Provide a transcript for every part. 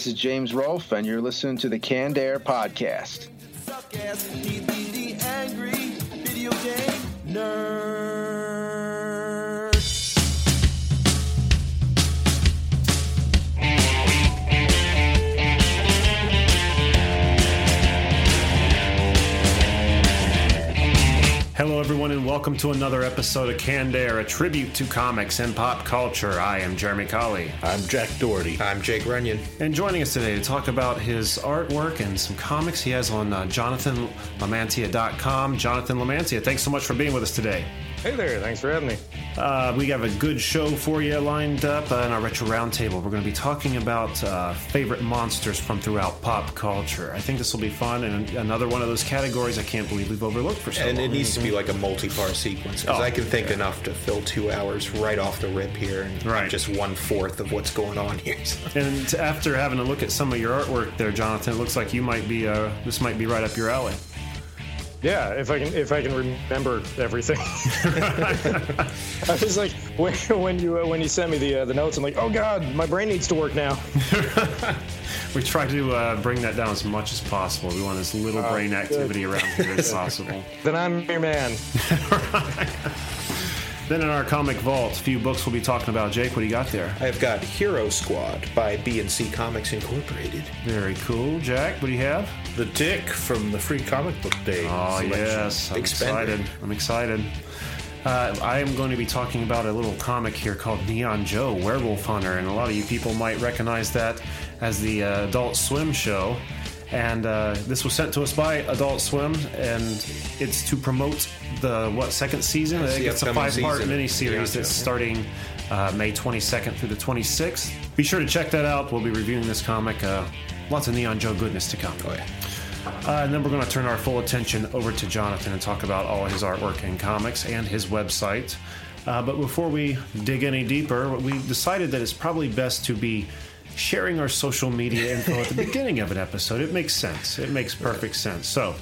this is James Rolfe, and you're listening to the Canned Air Podcast. Hello, everyone, and welcome to another episode of Canned Air, a tribute to comics and pop culture. I am Jeremy Colley. I'm Jack Doherty. I'm Jake Runyon. And joining us today to talk about his artwork and some comics he has on uh, JonathanLamantia.com. Jonathan Lamantia, thanks so much for being with us today. Hey there, thanks for having me. Uh, we have a good show for you lined up uh, in our Retro Roundtable. We're going to be talking about uh, favorite monsters from throughout pop culture. I think this will be fun and another one of those categories I can't believe we've overlooked for so And long. it needs to be like a multi-part sequence because Oh, I can think enough to fill two hours right off the rip here, and Right. just one fourth of what's going on here. And after having a look at some of your artwork there, Jonathan, it looks like you might be uh, this might be right up your alley. Yeah, if I can if I can remember everything. I was like when, when you uh, when you sent me the uh, the notes, I'm like, oh god, my brain needs to work now. We try to uh, bring that down as much as possible. We want as little brain activity around here as possible. then I'm your man. Then in our comic vault, a few books we'll be talking about. Jake, what do you got there? I've got Hero Squad by B&C Comics Incorporated. Very cool. Jack, what do you have? The Dick from the Free Comic Book Day. Oh selection. yes, I'm Big excited. I'm excited. Uh, I am going to be talking about a little comic here called Neon Joe, Werewolf Hunter, and a lot of you people might recognize that as the uh, Adult Swim show. And uh, this was sent to us by Adult Swim, and it's to promote the what second season? I It's think it's a five-part season. miniseries Neon that's Joe. starting uh, May 22nd through the 26th. Be sure to check that out. We'll be reviewing this comic. Uh, lots of Neon Joe goodness to come. Oh yeah. Uh, and then we're going to turn our full attention over to Jonathan and talk about all his artwork and comics and his website. Uh, but before we dig any deeper, we decided that it's probably best to be sharing our social media info at the beginning of an episode. It makes sense. It makes perfect sense. So,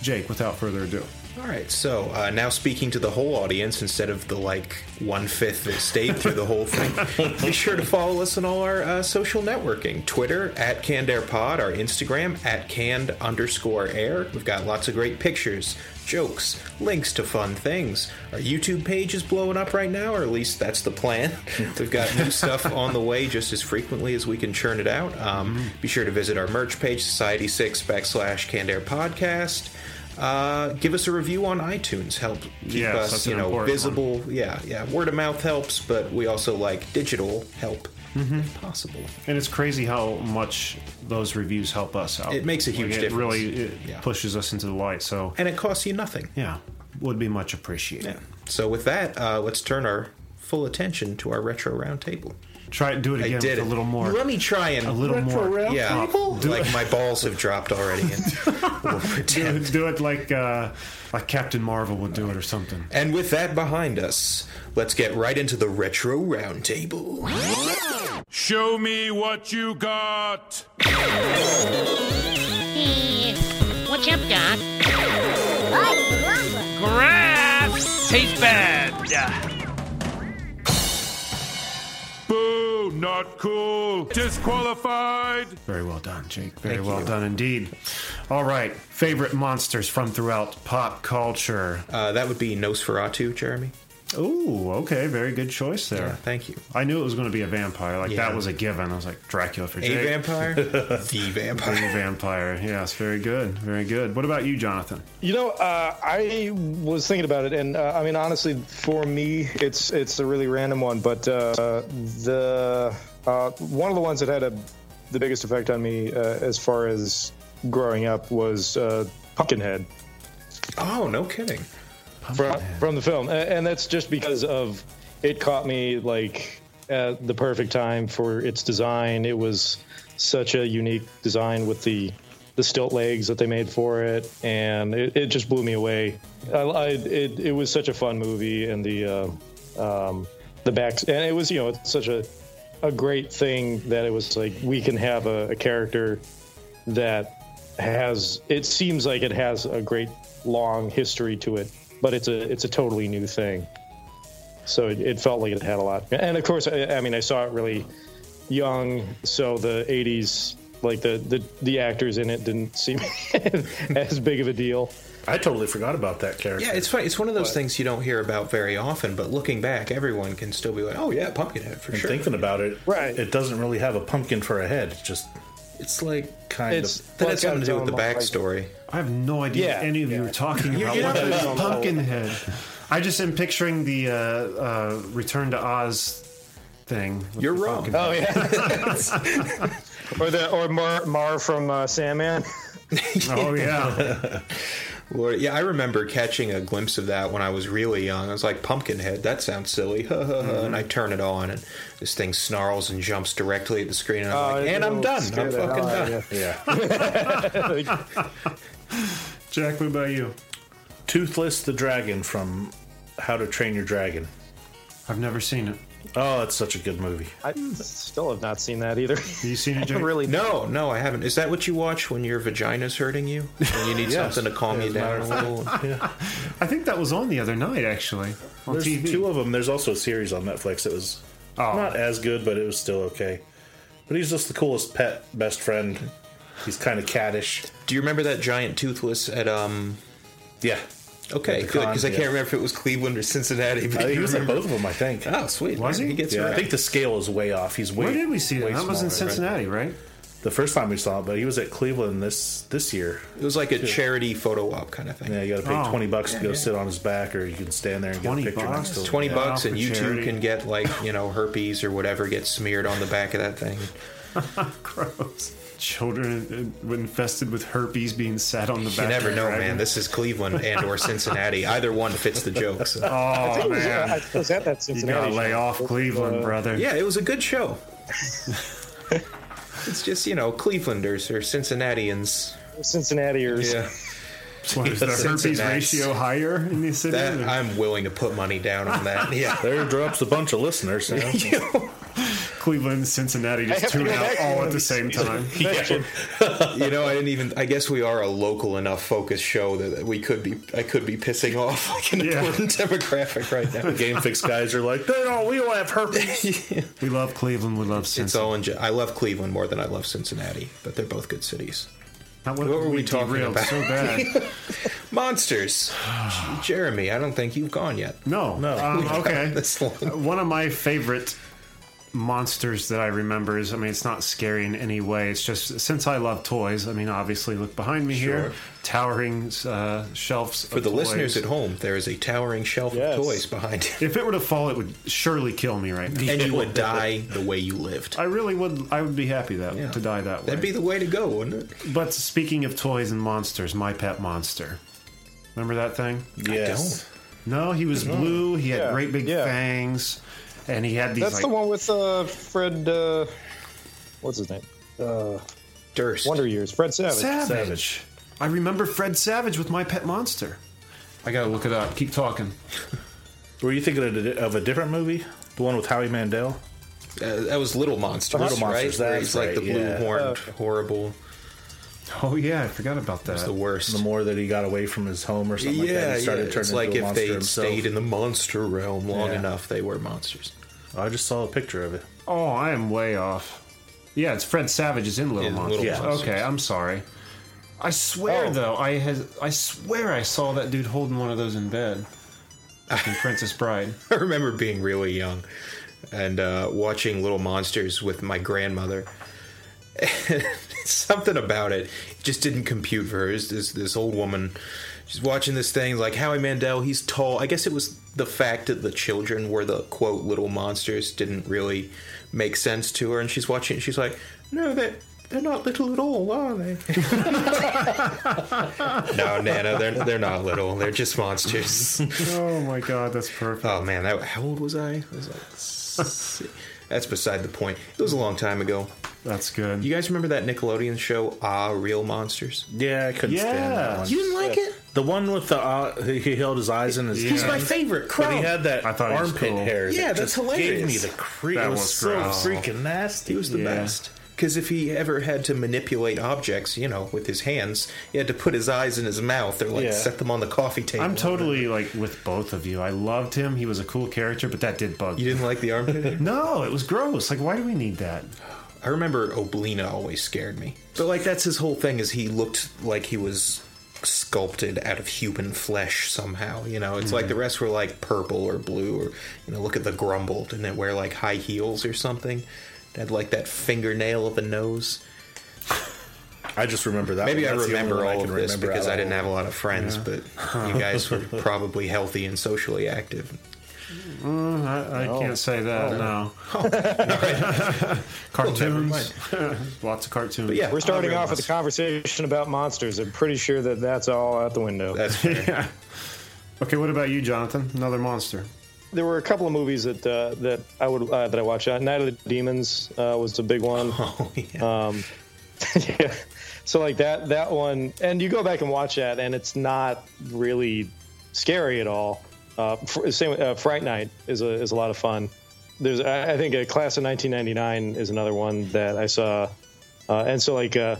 Jake, without further ado, All right, so uh, now speaking to the whole audience instead of the like one fifth that stayed through the whole thing, be sure to follow us on all our uh, social networking: Twitter at Canned Air Pod, our Instagram at Canned underscore Air. We've got lots of great pictures, jokes, links to fun things. Our YouTube page is blowing up right now, or at least that's the plan. We've got new stuff on the way just as frequently as we can churn it out. Um, Be sure to visit our merch page, Society Six backslash Canned Air Podcast. Uh, give us a review on iTunes. Help keep Yes, us, you know, visible. Yeah, yeah. Word of mouth helps, but we also like digital help Mm-hmm. if possible. and it's crazy how much those reviews help us out. It makes a huge Like, it difference. Really it Yeah. pushes us into the light. So, And it costs you nothing. yeah, would be much appreciated. So with that, uh, let's turn our full attention to our retro roundtable. Try and do it I again did with it. a little more. Let me try and a little more. For real? Yeah, like my balls have dropped already. And we'll do, pretend. it- do it like uh, like Captain Marvel would do it or something. And with that behind us, let's get right into the retro roundtable. Show me what you got. Hey, what's up, Doc? Grass tastes bad. Boo! Not cool. Disqualified. Very well done, Jake. Very Thank well you. done indeed. All right, favorite monsters from throughout pop culture. Uh, that would be Nosferatu, Jeremy. Ooh, okay, very good choice there. Yeah, thank you. I knew it was going to be a vampire. Like Yeah. that was a given. I was like Dracula for A Jake. vampire? the A vampire. vampire. Yes, very good. Very good. What about you, Jonathan? You know, uh, I was thinking about it, and uh, I mean, honestly, for me, it's it's a really random one, but uh, the uh, one of the ones that had a, the biggest effect on me uh, as far as growing up was uh, Pumpkinhead. Oh, no kidding. From, from the film, and that's just because of it caught me like at the perfect time for its design. It was such a unique design with the the stilt legs that they made for it, and it, it just blew me away. I, I, it it was such a fun movie, and the uh, um, the backs, and it was you know it's such a a great thing that it was like we can have a, a character that has it seems like it has a great long history to it but it's a it's a totally new thing so it, it felt like it had a lot and of course I, I mean i saw it really young, so the '80s, like the the, the actors in it, didn't seem as big of a deal. I totally forgot about that character. Yeah, it's funny. It's one of those things you don't hear about very often, but looking back, everyone can still be like, "Oh yeah, Pumpkinhead for and sure." thinking about it, Right. It doesn't really have a pumpkin for a head. It's just It's like kind It's of. that well, has it's got something to do with the own, like- backstory. I have no idea Yeah, what any of you are talking about. you're What not is really- Pumpkinhead? I just am picturing the uh, uh, Return to Oz thing. You're wrong. Pumpkinhead. Oh yeah. or the or Mar, Mar from uh, Sandman. Oh yeah. Lord, yeah, I remember catching a glimpse of that when I was really young. I was like, Pumpkinhead, that sounds silly. And I turn it on, and this thing snarls and jumps directly at the screen. And I'm Oh, like, and I'm done. scare I'm fucking done. of you. Yeah. Jack, what about you? Toothless the Dragon from How to Train Your Dragon. I've never seen it. Oh, it's such a good movie. I still have not seen that either. Have you seen it, Jack? really? No, no, I haven't. Is that what you watch when your vagina's hurting you? And you need Yes. something to calm Yeah, you as a matter down a little? Yeah. I think that was on the other night, actually, on There's TV. two of them. There's also a series on Netflix that was Oh. not as good, but it was still okay. But he's just the coolest pet best friend. He's kind of caddish. Do you remember that giant toothless at, um, Yeah. Okay, good, con, because I can't remember if it was Cleveland or Cincinnati. But Uh, he was at both of them, I think. Oh, sweet. Was man, he? gets yeah, I think the scale is way off. He's way. Where did we see that? That was in. Cincinnati, right? The first time we saw it, but he was at Cleveland this this year. It was like a charity photo op kind of thing. Yeah, you got to pay Oh. twenty bucks to go sit on his back, or you can stand there and get a 20 picture bucks? next to him. 20 Yeah, bucks and you charity. too can get like you know herpes or whatever gets smeared on the back of that thing Gross. Children infested with herpes being sat on the back. you never know dragon. man this is cleveland and or cincinnati either one fits the joke so. Oh man, I was at that you gotta lay show. off Cleveland, Uh, brother. yeah it was a good show it's just you know clevelanders or cincinnatians Cincinnatiers. yeah What, is the herpes ratio higher in the city? that i'm willing to put money down on that yeah There drops a bunch of listeners. You know? Cleveland, Cincinnati just have to tune out all at the same time. you know i didn't even i guess we are a local enough focused show that we could be i could be pissing off like an Yeah. important demographic right now The Game Fix guys are like, no, no, we don't have herpes. We love Cleveland. We love it's all in ge- i love cleveland more than i love cincinnati but they're both good cities Now, what were we talking about? So bad. Monsters. Jeremy, I don't think you've gone yet. No, No. Um, okay. This. One of my favorite monsters that I remember is I mean, it's not scary in any way. It's just since I love toys. I mean, obviously, look behind me here, towering uh, shelves For the listeners at home, there is a towering shelf Yes. of toys behind you. If it were to fall, it would surely kill me right now. And you would die the way you lived. I really would. I would be happy that Yeah. to die that way. That'd be the way to go, wouldn't it? but speaking of toys and monsters, my pet monster. Remember that thing? yes. No, he was blue. He had Yeah, great big yeah. fangs, and he had these. That's like, the one with uh, Fred. Uh, what's his name? Uh, Durst. Wonder Years. Fred Savage. Savage. Savage. I remember Fred Savage with my pet monster. I gotta look it up. Keep talking. Were you thinking of a, of a different movie? The one with Howie Mandel? Uh, that was Little Monsters, Little right? Monsters, Where that's he's like the right, blue yeah. horned, horrible. Oh yeah, I forgot about that. It's the worst. The more that he got away from his home or something like that, he started yeah. turning It's like into a if they himself. stayed in the monster realm long Yeah. enough, they were monsters. I just saw a picture of it. oh, I am way off. Yeah, it's Fred Savage is in Little In Monsters. Little Monsters. Okay, I'm sorry. I swear Oh. though, I has I swear I saw that dude holding one of those in bed. In Princess Bride. I remember being really young and uh, watching Little Monsters with my grandmother. Something about it just didn't compute for her. This, this, this old woman, she's watching this thing like Howie Mandel. He's tall. I guess it was the fact that the children were the quote little monsters didn't really make sense to her. And she's watching. She's like, no, they they're not little at all, are they? no, Nana, they're they're not little. They're just monsters. oh my god, that's perfect. Oh man, that, how old was I? I was like, that's beside the point. It was a long time ago. That's good. You guys remember that Nickelodeon show, Ah, Real Monsters? Yeah, I couldn't stand Yeah. that one. You didn't like it? The one with the uh, he he held his eyes in his. Mouth. He's hands. my favorite. But he had that I thought armpit cool. hair. Yeah, that that's just Gave me the creep. That it was, was so gross. freaking nasty. He was the Yeah. best. Because if he ever had to manipulate objects, you know, with his hands, he had to put his eyes in his mouth or like Yeah. set them on the coffee table. I'm totally like with both of you. I loved him. He was a cool character, but that did bug You didn't like the armpit hair? No, it was gross. Like, why do we need that? I remember Oblina always scared me. But like that's his whole thing is he looked like he was sculpted out of human flesh somehow. You know, it's like hmm. the rest were like purple or blue or you know, look at the Gromble. Didn't it wear like high heels or something? It had like that fingernail of a nose. I just remember that. Maybe one. I That's remember all can of this because I didn't have a lot of friends, but you guys were probably healthy and socially active. I, I can't say that. No. cartoons. Lots of cartoons. But yeah, We're starting off with a conversation about monsters. I'm pretty sure that that's all out the window. That's yeah. Okay, what about you, Jonathan? Another monster. there were a couple of movies that uh, that I would uh, that I watched. Uh, Night of the Demons uh, was a big one. Oh yeah. Um, yeah. So like that that one, and you go back and watch that, and it's not really scary at all. Uh, same uh, Fright Night is a is a lot of fun. There's I I think a Class of 1999 is another one that I saw, uh, and so like uh,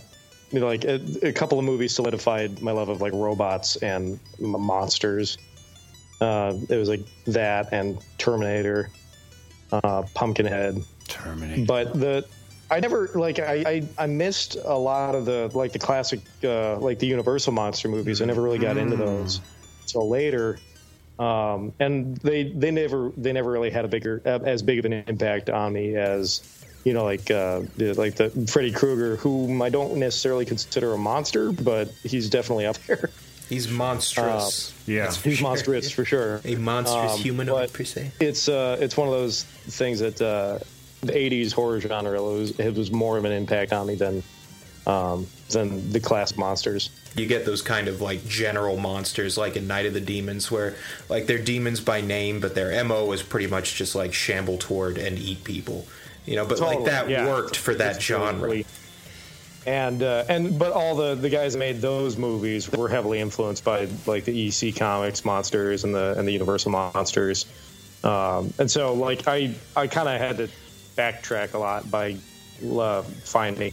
you know like a, a couple of movies solidified my love of like robots and m- monsters. Uh, it was like that and Terminator, uh, Pumpkinhead Terminator. but the I never like I, I I missed a lot of the like the classic uh, like the Universal monster movies. I never really got into those until later, um, and they they never they never really had a bigger uh, as big of an impact on me as you know like uh, the, like the Freddy Krueger, whom I don't necessarily consider a monster, but he's definitely up there. He's monstrous. yeah. For He's sure. monstrous for sure. A monstrous Um, humanoid but per se. It's uh, it's one of those things that uh, the '80s horror genre was it was more of an impact on me than um, than the class monsters. You get those kind of like general monsters, like in Night of the Demons, where like they're demons by name, but their mo is pretty much just like shamble toward and eat people. You know, but like that yeah. worked for that It's genre. really- And uh, and but all the the guys that made those movies were heavily influenced by like the EC Comics monsters and the and the Universal monsters. Um, and so like I I kind of had to backtrack a lot by uh, finding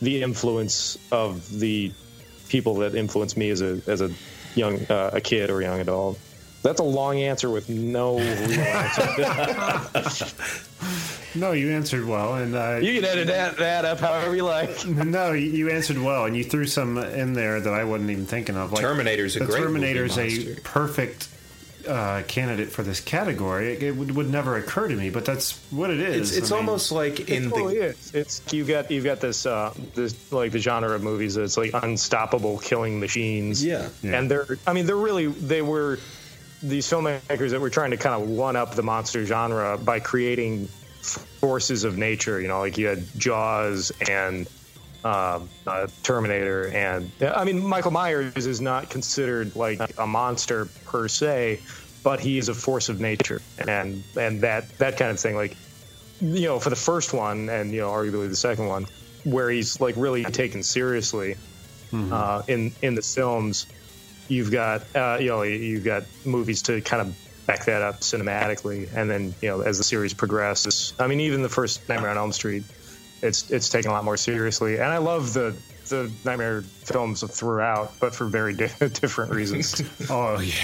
the influence of the people that influenced me as a as a young uh, a kid or young adult. That's a long answer with no real answer. No, you answered well, and uh, you can edit that, that up however you like. no, you- you answered well, and you threw some in there that I wasn't even thinking of. Like Terminator's a the great movie Terminator's a monster. perfect uh, candidate for this category. It, it would, would never occur to me, but that's what it is. It's it's I mean, almost like in it the is. It's you got you've got this uh this like the genre of movies that's like unstoppable killing machines. Yeah. Yeah. And they're I mean they're really they were these filmmakers that were trying to kind of one up the monster genre by creating forces of nature. You know, like you had Jaws and um, uh, Terminator, and I mean Michael Myers is not considered like a monster per se, but he is a force of nature, and and that that kind of thing. Like you know, for the first one, and you know, arguably the second one, where he's like really taken seriously uh, in in the films. You've got uh, you know you've got movies to kind of back that up cinematically, and then you know as the series progresses. I mean, even the first Nightmare on Elm Street, it's it's taken a lot more seriously, and I love the the Nightmare films throughout, but for very di- different reasons. Oh, oh yeah.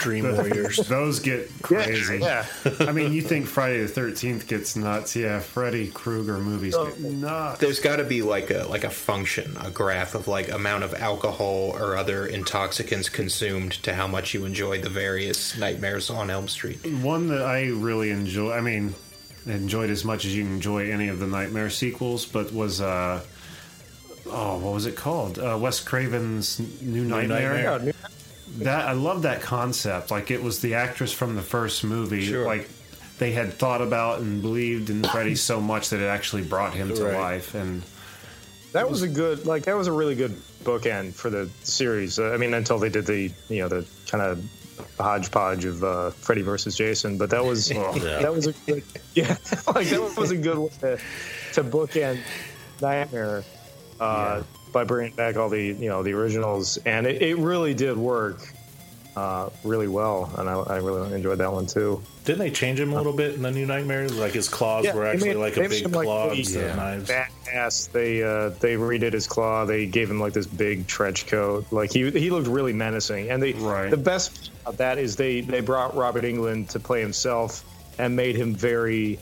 Dream Warriors. Those get crazy. yeah. yeah, I mean, you think Friday the Thirteenth gets nuts? Yeah, Freddy Krueger movies oh, get nuts. there's got to be like a like a function, a graph of like amount of alcohol or other intoxicants consumed to how much you enjoyed the various nightmares on Elm Street. One that I really enjoy. I mean, enjoyed as much as you enjoy any of the Nightmare sequels, but was uh, oh, what was it called? Uh, Wes Craven's New Nightmare. Nightmare. That I love that concept. Like it was the actress from the first movie. Sure. Like they had thought about and believed in Freddy so much that it actually brought him to Right. life. And That was a good, like, that was a really good bookend for the series. Uh, I mean, until they did the, you know, the kind of hodgepodge of uh, Freddy versus Jason. But that was, that was a good, yeah, like that was a good way to, to bookend Nightmare uh, by bringing back all the, you know, the originals, and it, it really did work. Uh, really well, and I, I really enjoyed that one too. Didn't they change him a little bit in the New Nightmare? Like his claws Yeah, were actually made- like a big like, claw really instead of knives. Badass. They uh, they redid his claw. They gave him like this big trench coat. Like he he looked really menacing. And they Right. the best of that is they they brought Robert Englund to play himself and made him very.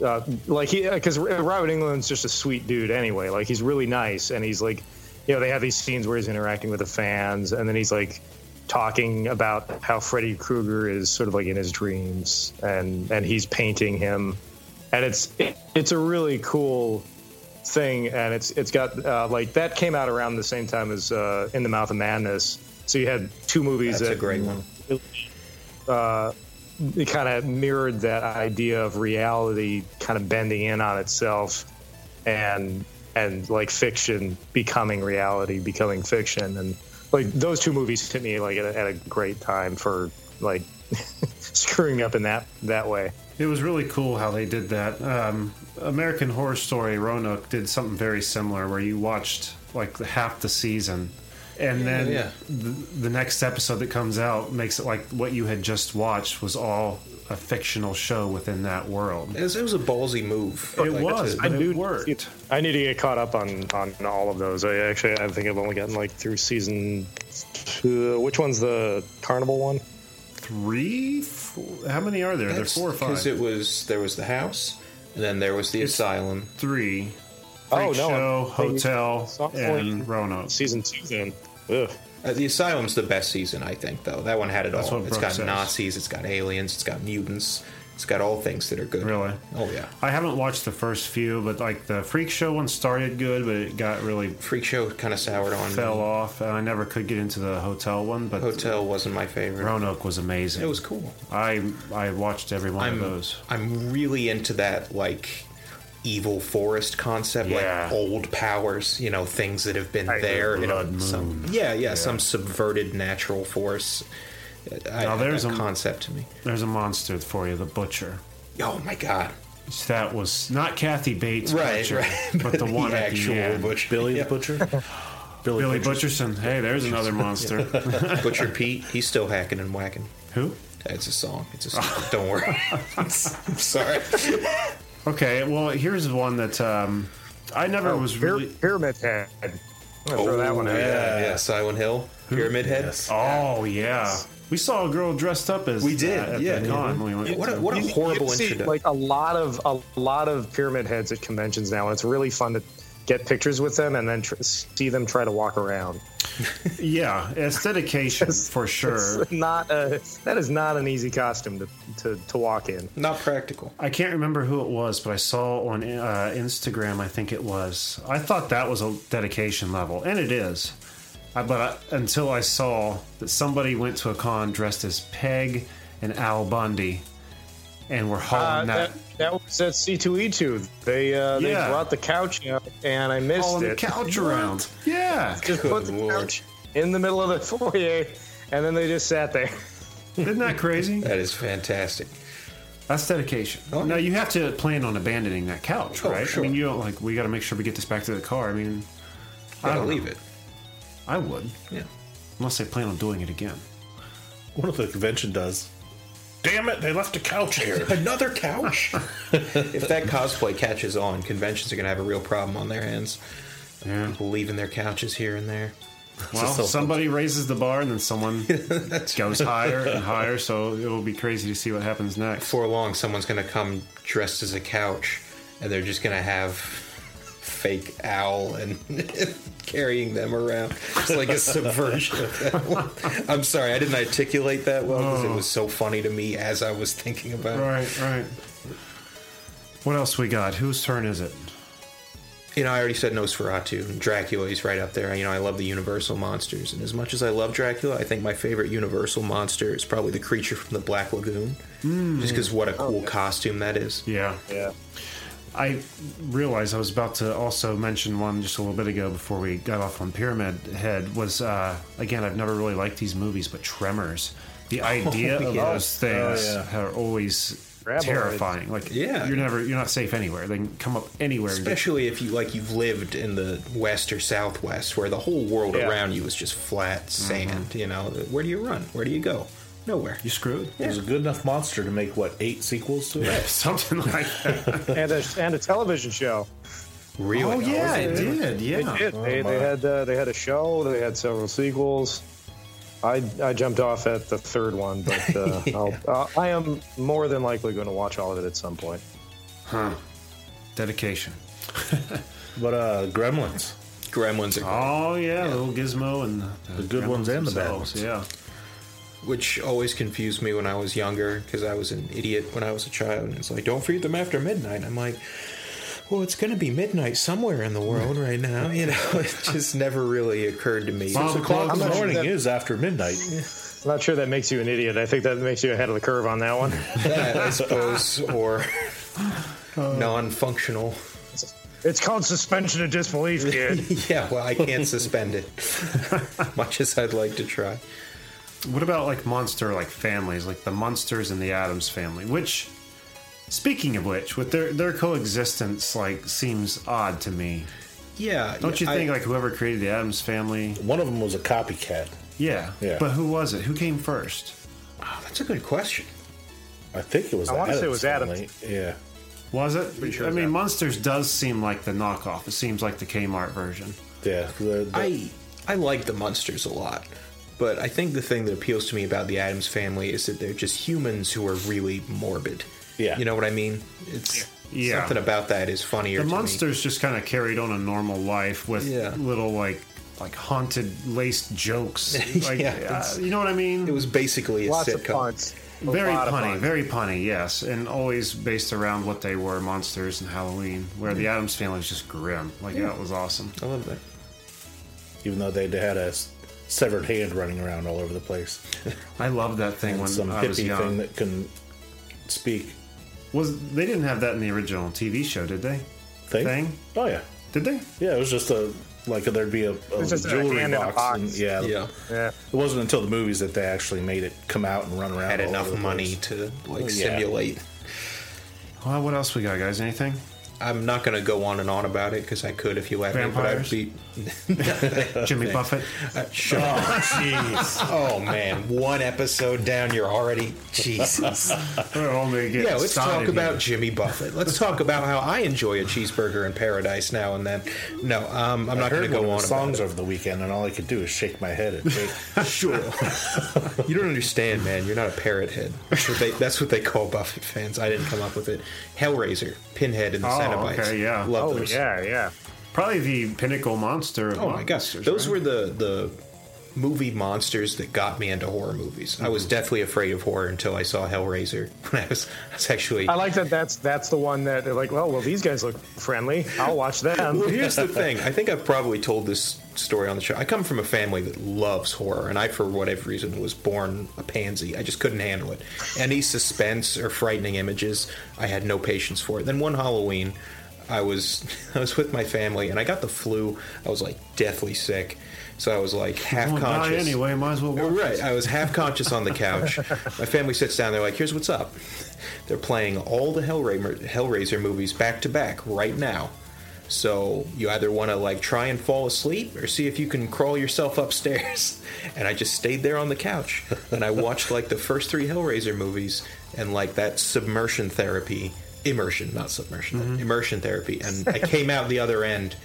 Uh, like he, because Robert Englund's just a sweet dude anyway. Like he's really nice, and he's like, you know, they have these scenes where he's interacting with the fans, and then he's like talking about how Freddy Krueger is sort of like in his dreams, and and he's painting him, and it's it, it's a really cool thing, and it's it's got uh, like that came out around the same time as uh, In the Mouth of Madness. So you had two movies That's that a great one. uh, it kind of mirrored that idea of reality kind of bending in on itself and and like fiction becoming reality becoming fiction and like those two movies hit me like at a, at a great time for like screwing up in that that way It was really cool how they did that. Um, American Horror Story Roanoke did something very similar where you watched like half the season. And then yeah. The, the next episode that comes out makes it like what you had just watched was all a fictional show within that world. It was, it was a ballsy move. It Like, was, to- but do- it worked. i need to get caught up on on all of those i actually i think i've only gotten like through season two which one's the carnival one Three? Four, how many are there? There's four or five. Because it was there was the house, and then there was the asylum. Three. Oh, no, Show, Hotel, and Roanoke. season two then Ugh. Uh, the asylum's the best season, I think. Though that one had it That's all. It's Brooke got says. Nazis, it's got aliens, it's got mutants, it's got all things that are good. Really? Oh yeah. I haven't watched the first few, but like the Freak Show one started good, but it got really Freak Show kind of soured on. fell me. off, and I never could get into the hotel one. But Hotel wasn't my favorite. Roanoke was amazing. It was cool. I I watched every one I'm of those. I'm really into that like evil forest concept, Yeah. like old powers. You know, things that have been Like there. the You know, some moon. yeah, yeah, some subverted natural force. I, Now, there's that a- concept to me. There's a monster for you, the Butcher. Oh my god! That was not Kathy Bates, Right, Butcher, right. but the one the at actual the end. butcher, Billy Yeah. the Butcher? Billy, Billy Butcher's- Butcherson. Hey, there's another monster. Butcher Pete. He's still hacking and whacking. Who? It's a song. It's a song. Don't worry. I'm sorry. Okay, well, here's one that um, I never was really. Pyramid Head. I'm gonna throw that one out. Yeah, yeah. Silent Hill. Pyramid Head. Yes. Oh yeah, we saw a girl dressed up as We did, that at yeah. the con. when we went What a, what a You- horrible you see, introduction. Like a lot of a lot of pyramid heads at conventions now, and it's really fun to get pictures with them and then tr- see them try to walk around. Yeah, it's dedication for sure. It's not a, that is not an easy costume to, to, to walk in. Not practical. I can't remember who it was, but I saw on uh, Instagram. I think it was. I thought that was a dedication level, and it is. I, but I, until I saw that somebody went to a con dressed as Peg and Al Bundy, and we're hauling that, that, that was at C2E2. They uh, they Yeah. brought the couch out, and I missed hauling the it. couch around. Yeah, Just put the Lord. couch in the middle of the foyer, and then they just sat there. isn't that crazy? That is fantastic. That's dedication. Oh, now you have to plan on abandoning that couch, Oh, right? sure. I mean, you don't like. We got to make sure we get this back to the car. I mean, I Gotta don't leave know. it. I would, Yeah. unless they plan on doing it again. What if the convention does? Damn it, they left a couch here. Another couch? if that cosplay catches on, conventions are going to have a real problem on their hands. Yeah. People leaving their couches here and there. Well, so- somebody raises the bar and then someone goes higher and higher, so it will be crazy to see what happens next. Before long, someone's going to come dressed as a couch, and they're just going to have fake owl and carrying them around. It's like a subversion of that one. I'm sorry, I didn't articulate that well because it oh. was so funny to me as I was thinking about it. Right, right. What else we got? Whose turn is it? You know, I already said Nosferatu. and Dracula is right up there. You know, I love the Universal monsters, and as much as I love Dracula, I think my favorite Universal monster is probably the creature from the Black Lagoon. Hmm. Just because what a oh, cool costume that is. Yeah. Yeah. I realized I was about to also mention one just a little bit ago before we got off on Pyramid Head was uh, again I've never really liked these movies, but Tremors. The idea of yeah. those things Oh, yeah. are always Graboids. terrifying. Like, Yeah. you're never, you're not safe anywhere. They can come up anywhere. and get- Especially if you like you've lived in the west or southwest, where the whole world Yeah. around you is just flat sand. You know, where do you run? Where do you go? Nowhere. you screwed. It was a good enough monster to make what eight sequels to it. Something like that. and a and a television show. Really? oh yeah, it did. They Yeah. did. They, my. they had uh, they had a show. They had several sequels. I I jumped off at the third one, but uh, I'll, uh, I am more than likely going to watch all of it at some point. Huh. Dedication. But uh, Gremlins. Gremlins are Oh yeah, little Gizmo and The good ones and the bad ones. Yeah. Which always confused me when I was younger because I was an idiot when I was a child. And it's like, don't feed them after midnight. I'm like, well, it's going to be midnight somewhere in the world right now. You know, it just never really occurred to me. Mom, Six o'clock in the not sure morning that- is after midnight. I'm not sure that makes you an idiot. I think that makes you ahead of the curve on that one. that, I suppose, or uh, non-functional. it's called suspension of disbelief, kid. Yeah, well, I can't suspend it, much as I'd like to try. What about like monster like families, like the Munsters and the Addams family? Which, speaking of which, with their their coexistence, like seems odd to me. Yeah, Don't you I- think like whoever created the Addams family? One of them was a copycat. Yeah. Yeah. But who was it? Who came first? Oh, that's a good question. I think it was. I the wanna say it was Addams. family. Yeah. Was it? sure I it's mean, that. Munsters does seem like the knockoff. It seems like the Kmart version. Yeah. The, the, I I like the Munsters a lot, but I think the thing that appeals to me about the Addams family is that they're just humans who are really morbid. Yeah. you know what I mean. It's Yeah. something about that is funnier. The to me. Munsters just kind of carried on a normal life with Yeah. little like like haunted laced jokes. Like, Yeah, uh, you know what I mean? It was basically a Lots of sitcom. puns. Very punny, puns. very punny, yes, and always based around what they were, monsters and Halloween. Where the Addams family was just grim. Like that was awesome. I love that. even though they had a s- severed hand running around all over the place, I love that thing and when some I was hippie young. thing that can speak. Was they didn't have that in the original TV show, did they? Thing? Thing? Oh yeah, Did they? yeah. It was just a like there'd be a, a was just a jewelry hand in a box. box. and- yeah, Yeah, Yeah. It wasn't until the movies that they actually made it come out and run around. had all enough over the money place. to like oh, Yeah. simulate. Well, what else we got, guys? Anything? I'm not going to go on and on about it because I could if you let Vampires? me. But I'd be Jimmy Buffett. uh, sure. oh man, one episode down, you're already Jesus. We're only getting Yeah, let's talk about here. Jimmy Buffett. Let's talk about how I enjoy a cheeseburger in paradise now and then. No, um, I'm I not going heard to one go of on the about songs it. over the weekend, and all I could do is shake my head at Jake. Sure. you don't understand, man. You're not a parrot head. That's what they, that's what they call Buffett fans. I didn't come up with it. Hellraiser, Pinhead, and the Oh, Cenobites. okay, yeah. Love Oh those. yeah, yeah. Probably the pinnacle monster. Of Oh my gosh, those right? were the the movie monsters that got me into horror movies. I Mm-hmm. was deathly afraid of horror until I saw Hellraiser. When I was, I was actually. I like that. That's that's the one that they're like. Well, well, these guys look friendly. I'll watch them. Well, here's the thing. I think I've probably told this story on the show. I come from a family that loves horror, and I, for whatever reason, was born a pansy. I just couldn't handle it. Any suspense or frightening images, I had no patience for it. Then one Halloween, I was I was with my family, and I got the flu. I was like deathly sick, so I was like half conscious. anyway. Might as well. Right. it. I was half conscious on the couch. My family sits down. They're like, "Here's what's up." They're playing all the Hellraiser, Hellraiser movies back to back right now. So you either want to like try and fall asleep or see if you can crawl yourself upstairs. And I just stayed there on the couch and I watched like the first three Hellraiser movies and like that submersion therapy, immersion, not submersion, mm-hmm. immersion therapy. And I came out the other end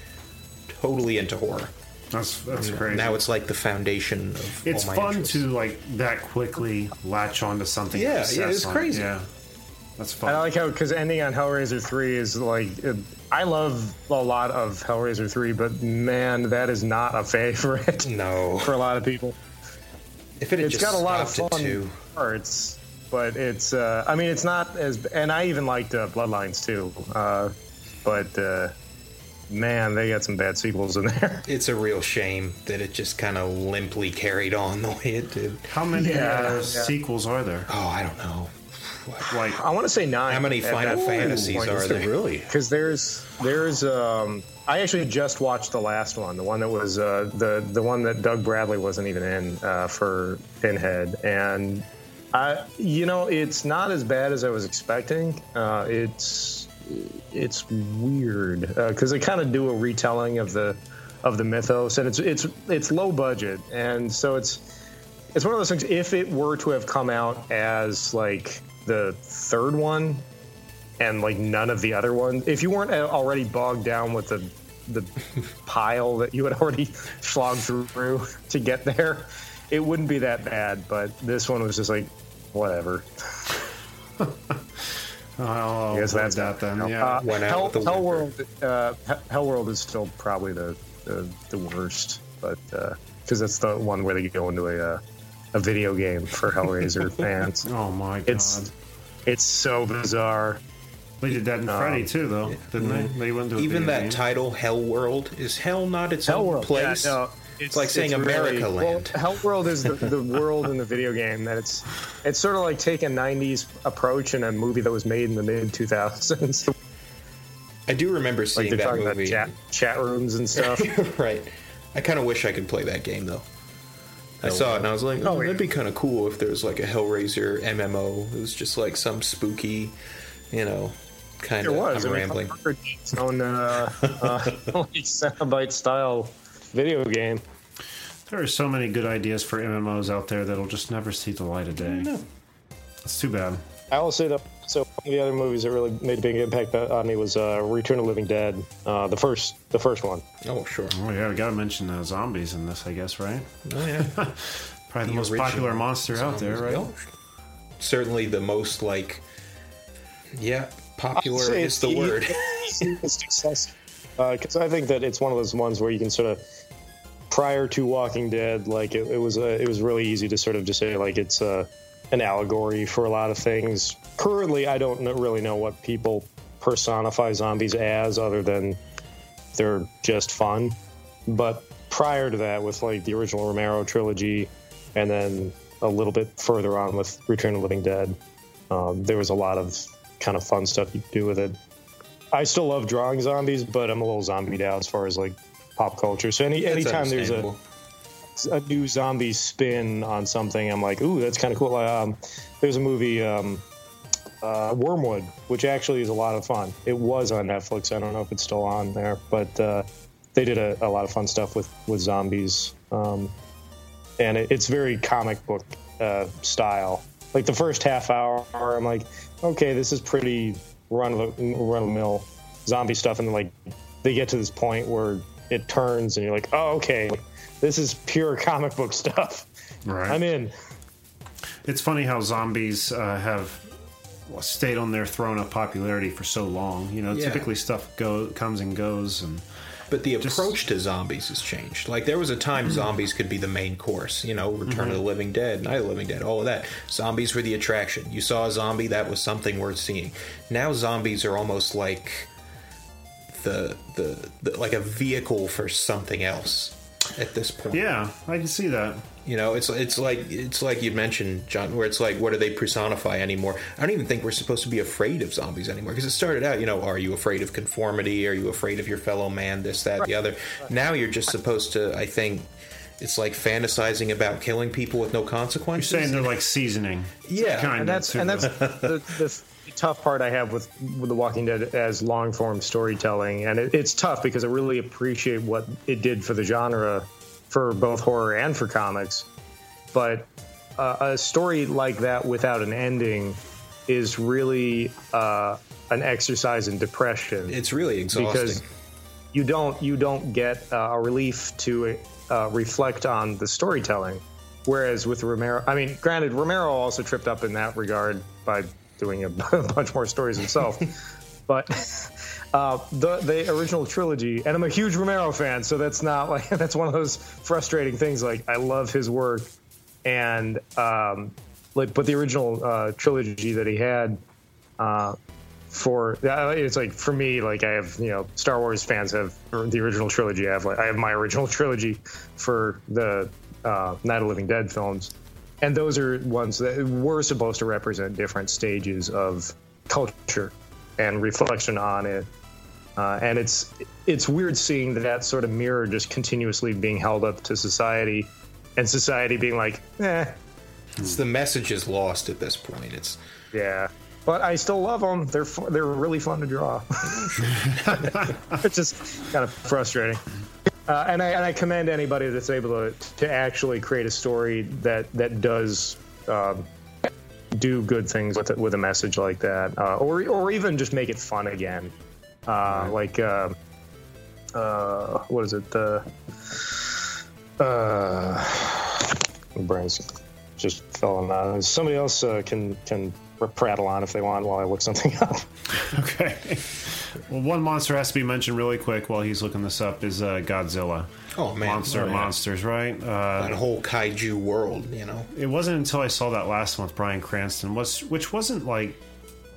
totally into horror. That's that's crazy. Now it's like the foundation of it's all my fun interests. to like that quickly latch onto something. Yeah, yeah, it's on. crazy. Yeah, that's fun. I like how because ending on Hellraiser three is like it, I love a lot of Hellraiser three, but man, that is not a favorite No. for a lot of people. If it had It's just got a lot of fun two. parts, but it's uh, I mean it's not as and I even liked uh, Bloodlines too, uh, but uh, man, they got some bad sequels in there. It's a real shame that it just kind of limply carried on the way it did. How many Yeah, uh, yeah. sequels are there? Oh, I don't know. Like I want to say nine. How many Final that Fantasies point. are there? really? Because there's there's um I actually just watched the last one, the one that was uh, the the one that Doug Bradley wasn't even in uh, for Pinhead, and I, you know, it's not as bad as I was expecting. Uh, it's it's weird because they kind of do a retelling of the of the mythos, and it's it's it's low budget, and so it's it's one of those things. If it were to have come out as like the third one, and like none of the other ones, if you weren't already bogged down with the the pile that you had already slogged through to get there, it wouldn't be that bad. But this one was just like, whatever. Oh, I guess that's that then. Uh, Yeah. Went out Hell, the Hell. World, uh, Hell World is still probably the the, the worst, but because that's the one where they go into a uh, a video game for Hellraiser fans. Oh my god. It's it's so bizarre. they did that in Freddy too, though, didn't they? They went to a Even video that game. title, Hell World, is hell not its Hell own World, place? Yeah, no, It's like saying America Land. Well, Hell World is the, the world in the video game that it's it's sort of like take a '90s approach in a movie that was made in the mid 2000s. I do remember like seeing they're that talking movie. about chat chat rooms and stuff. right. I kind of wish I could play that game though. I saw it and I was like, oh, Oh, yeah. that'd be kind of cool if there was like a Hellraiser MMO. It was just like some spooky, you know, kind There of. was. I'm I mean, rambling. Its own uh, uh, like Cenobite style video game. There are so many good ideas for MMOs out there that'll just never see the light of day. It's too bad. I will say that. So one of the other movies that really made a big impact on me was uh, Return of the Living Dead, uh, the first, the first one. Oh, sure. Oh yeah, we gotta mention uh, zombies in this, I guess, right? Oh, yeah. Probably the, most popular monster out there, right? Oh, Certainly the most like, yeah, popular is it's the e- word. easiest access because I think that it's one of those ones where you can sort of prior to Walking Dead, like it, it was uh, it was really easy to sort of just say like it's uh, an allegory for a lot of things. Currently, I don't really know what people personify zombies as, other than they're just fun. But prior to that, with like the original Romero trilogy, and then a little bit further on with Return of the Living Dead, um, there was a lot of kind of fun stuff you could do with it. I still love drawing zombies, but I'm a little zombied out as far as like pop culture. So any That's anytime there's a, a new zombie spin on something, I'm like, ooh, that's kind of cool. Um, there's a movie, um, uh, Wyrmwood, which actually is a lot of fun. It was on Netflix. I don't know if it's still on there, but uh, they did a, a lot of fun stuff with with zombies, um, and it, it's very comic book uh, style. Like the first half hour, I'm like, okay, this is pretty run of the run of mill zombie stuff, and like they get to this point where it turns, and you're like, oh, okay, this is pure comic book stuff. Right. I'm in. It's funny how zombies uh, have stayed on their throne of popularity for so long. You know, Yeah. typically stuff go comes and goes, and But the Just- approach to zombies has changed. Like there was a time zombies could be the main course. You know, Return of the Living Dead, Night of the Living Dead, all of that. Zombies were the attraction. You saw a zombie, that was something worth seeing. Now zombies are almost like the the, the like a vehicle for something else at this point. yeah, I can see that. You know, it's it's like it's like you mentioned, John, where it's like, what do they personify anymore? I don't even think we're supposed to be afraid of zombies anymore because it started out, you know, are you afraid of conformity? Are you afraid of your fellow man? This, that, the other. Now you're just supposed to, I think, it's like fantasizing about killing people with no consequences. You're saying they're like seasoning. Yeah, kind and that's and that's the, the tough part I have with, with The Walking Dead as long form storytelling, and it, it's tough because I really appreciate what it did for the genre, for both horror and for comics. But uh, a story like that without an ending is really uh, an exercise in depression it's really exhausting. because you don't you don't get uh, a relief to uh, reflect on the storytelling. Whereas with Romero, I mean, granted, Romero also tripped up in that regard by doing a bunch more stories himself. but uh, the the original trilogy, and I'm a huge Romero fan, so that's not like that's one of those frustrating things. Like I love his work, and um, like but the original uh, trilogy that he had. Uh, for it's like for me like i have you know star wars fans have the original trilogy i have like i have my original trilogy for the uh, night of living dead films and those are ones that were supposed to represent different stages of culture and reflection on it uh, and it's it's weird seeing that sort of mirror just continuously being held up to society and society being like eh It's the message is lost at this point. It's Yeah, but I still love them. They're they're really fun to draw. it's just kind of frustrating. Uh, and I and I commend anybody that's able to to actually create a story that that does um, do good things with it, with a message like that, uh, or or even just make it fun again. Uh, Like uh, uh, what is it? The uh, my brain's just falling out. Somebody else uh, can can prattle on if they want while I look something up. Okay. Well, one monster has to be mentioned really quick while he's looking this up is uh, Godzilla. Oh, man. monster Oh, yeah. monsters, right? Uh, that whole kaiju world, you know. it wasn't until I saw that last one with Bryan Cranston, was which wasn't like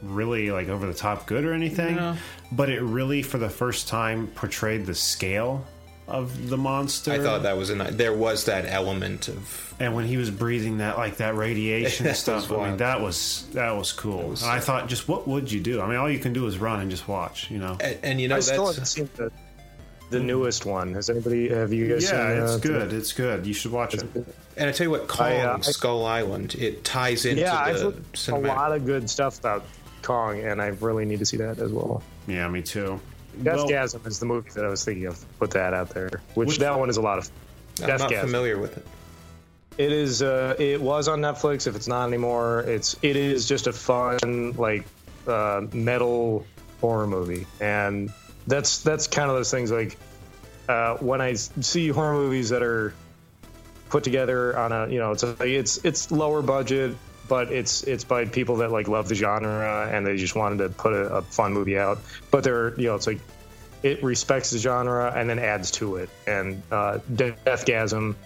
really like over the top good or anything, but it really for the first time portrayed the scale of the monster. I thought that was a ni- there was that element of and when he was breathing that like that radiation That stuff, was I mean that was that was cool. was and I thought, just what would you do? I mean, all you can do is run and just watch, you know. and, and you know I still that's haven't seen the the newest one. Has anybody? Have you guys? Yeah, seen, it's uh, good. It's good. You should watch it. and I tell you what, Kong I, uh, I- Skull Island it ties into Yeah, I've the a lot of good stuff about Kong, and I really need to see that as well. Yeah, me too. Well, Deathgasm is the movie that I was thinking of. Put that out there. Which, Which- that one is a lot of. I'm not familiar with it. It is. Uh, it was on Netflix. If it's not anymore, it's. It is just a fun like uh, metal horror movie, and that's that's kind of those things like uh, when I see horror movies that are put together on a you know it's a, it's it's lower budget but it's it's by people that like love the genre and they just wanted to put a, a fun movie out. But they're you know it's like it respects the genre and then adds to it. And uh deathgasm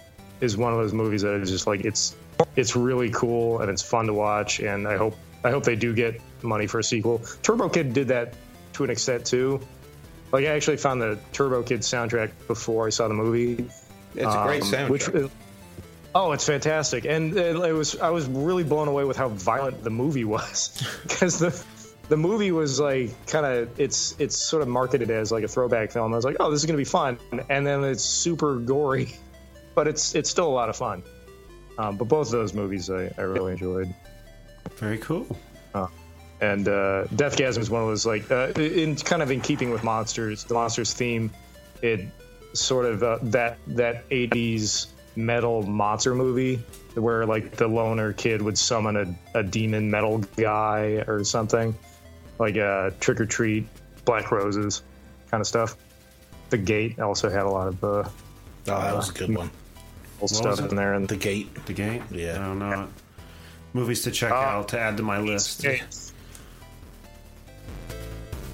is one of those movies that is just like it's it's really cool and it's fun to watch. And i hope i hope they do get money for a sequel. Turbo kid did that to an extent too. Like i actually found the turbo kid soundtrack before i saw the movie. It's a great um, soundtrack. Which, oh, it's fantastic, and it, it was. I was really blown away with how violent the movie was, because the the movie was like kind of it's it's sort of marketed as like a throwback film. I was like, oh, this is gonna be fun, and then it's super gory, but it's it's still a lot of fun. Um, but both of those movies I, I really enjoyed. Very cool. and uh, Deathgasm is one of those like uh, in kind of in keeping with monsters, the monsters theme. It sort of uh, that that '80s metal monster movie where like the loner kid would summon a, a demon metal guy or something, like uh, Trick or Treat, Black Roses, kind of stuff. The Gate also had a lot of uh, Oh, that was a good one. stuff in there, and The Gate. The Gate. Yeah. I don't know it. Movies to check Uh, out to add to my list.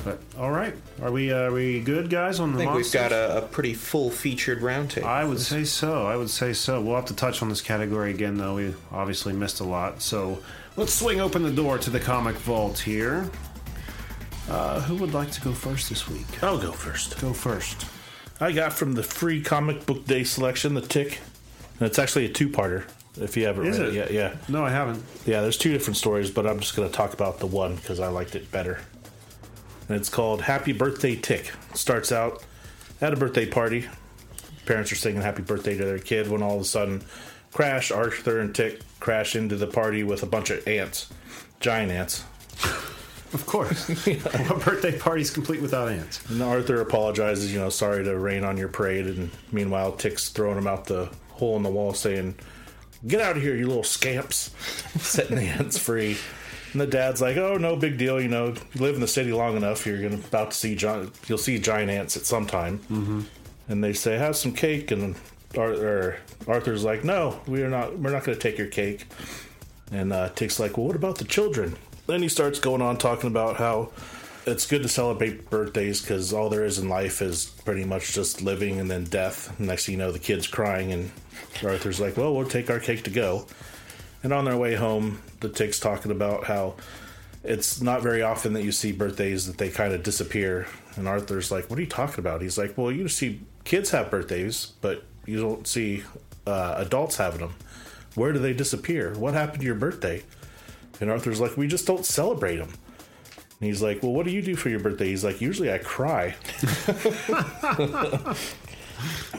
But all right, are we uh, are we good, guys? On the I think monsters? we've got a, a pretty full featured roundtable. I would say so. I would say so. We'll have to touch on this category again, though. We obviously missed a lot. So let's swing open the door to the comic vault here. Uh, who would like to go first this week? I'll go first. Go first. I got from the free comic book day selection, The Tick. And it's actually a two parter, if you haven't Is read it? it yet. Yeah. No, I haven't. Yeah, there's two different stories, but I'm just going to talk about the one because I liked it better. And it's called Happy Birthday Tick. It starts out at a birthday party. Parents are singing happy birthday to their kid when all of a sudden, crash, Arthur and Tick crash into the party with a bunch of ants. Giant ants. Of course. what birthday party's complete without ants? And Arthur apologizes, you know, sorry to rain on your parade. And meanwhile, Tick's throwing him out the hole in the wall saying, Get out of here, you little scamps. Setting the ants free. And the dad's like, "Oh, no big deal. You know, you live in the city long enough, you're gonna about to see giant. You'll see giant ants at some time." Mm-hmm. And they say, "Have some cake." And Arthur, Arthur's like, "No, we are not. We're not going to take your cake." And uh, Tick's like, "Well, what about the children?" Then he starts going on talking about how it's good to celebrate birthdays because all there is in life is pretty much just living and then death. Next thing you know, the kid's crying, and Arthur's like, "Well, we'll take our cake to go." And on their way home, the tick's talking about how it's not very often that you see birthdays that they kind of disappear. And Arthur's like, "What are you talking about?" He's like, "Well, you see kids have birthdays, but you don't see uh, adults having them. Where do they disappear? What happened to your birthday?" And Arthur's like, "We just don't celebrate them." And he's like, "Well, what do you do for your birthday?" He's like, "Usually I cry."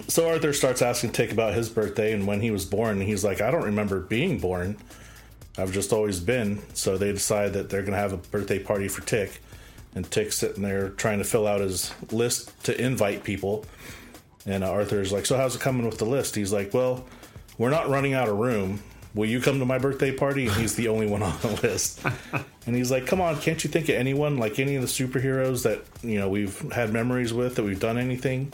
so Arthur starts asking Tick about his birthday and when he was born. And he's like, "I don't remember being born." I've just always been. So they decide that they're going to have a birthday party for Tick, and Tick's sitting there trying to fill out his list to invite people. And uh, Arthur's like, "So how's it coming with the list?" He's like, "Well, we're not running out of room. Will you come to my birthday party?" And he's the only one on the list. and he's like, "Come on, can't you think of anyone like any of the superheroes that you know we've had memories with that we've done anything?"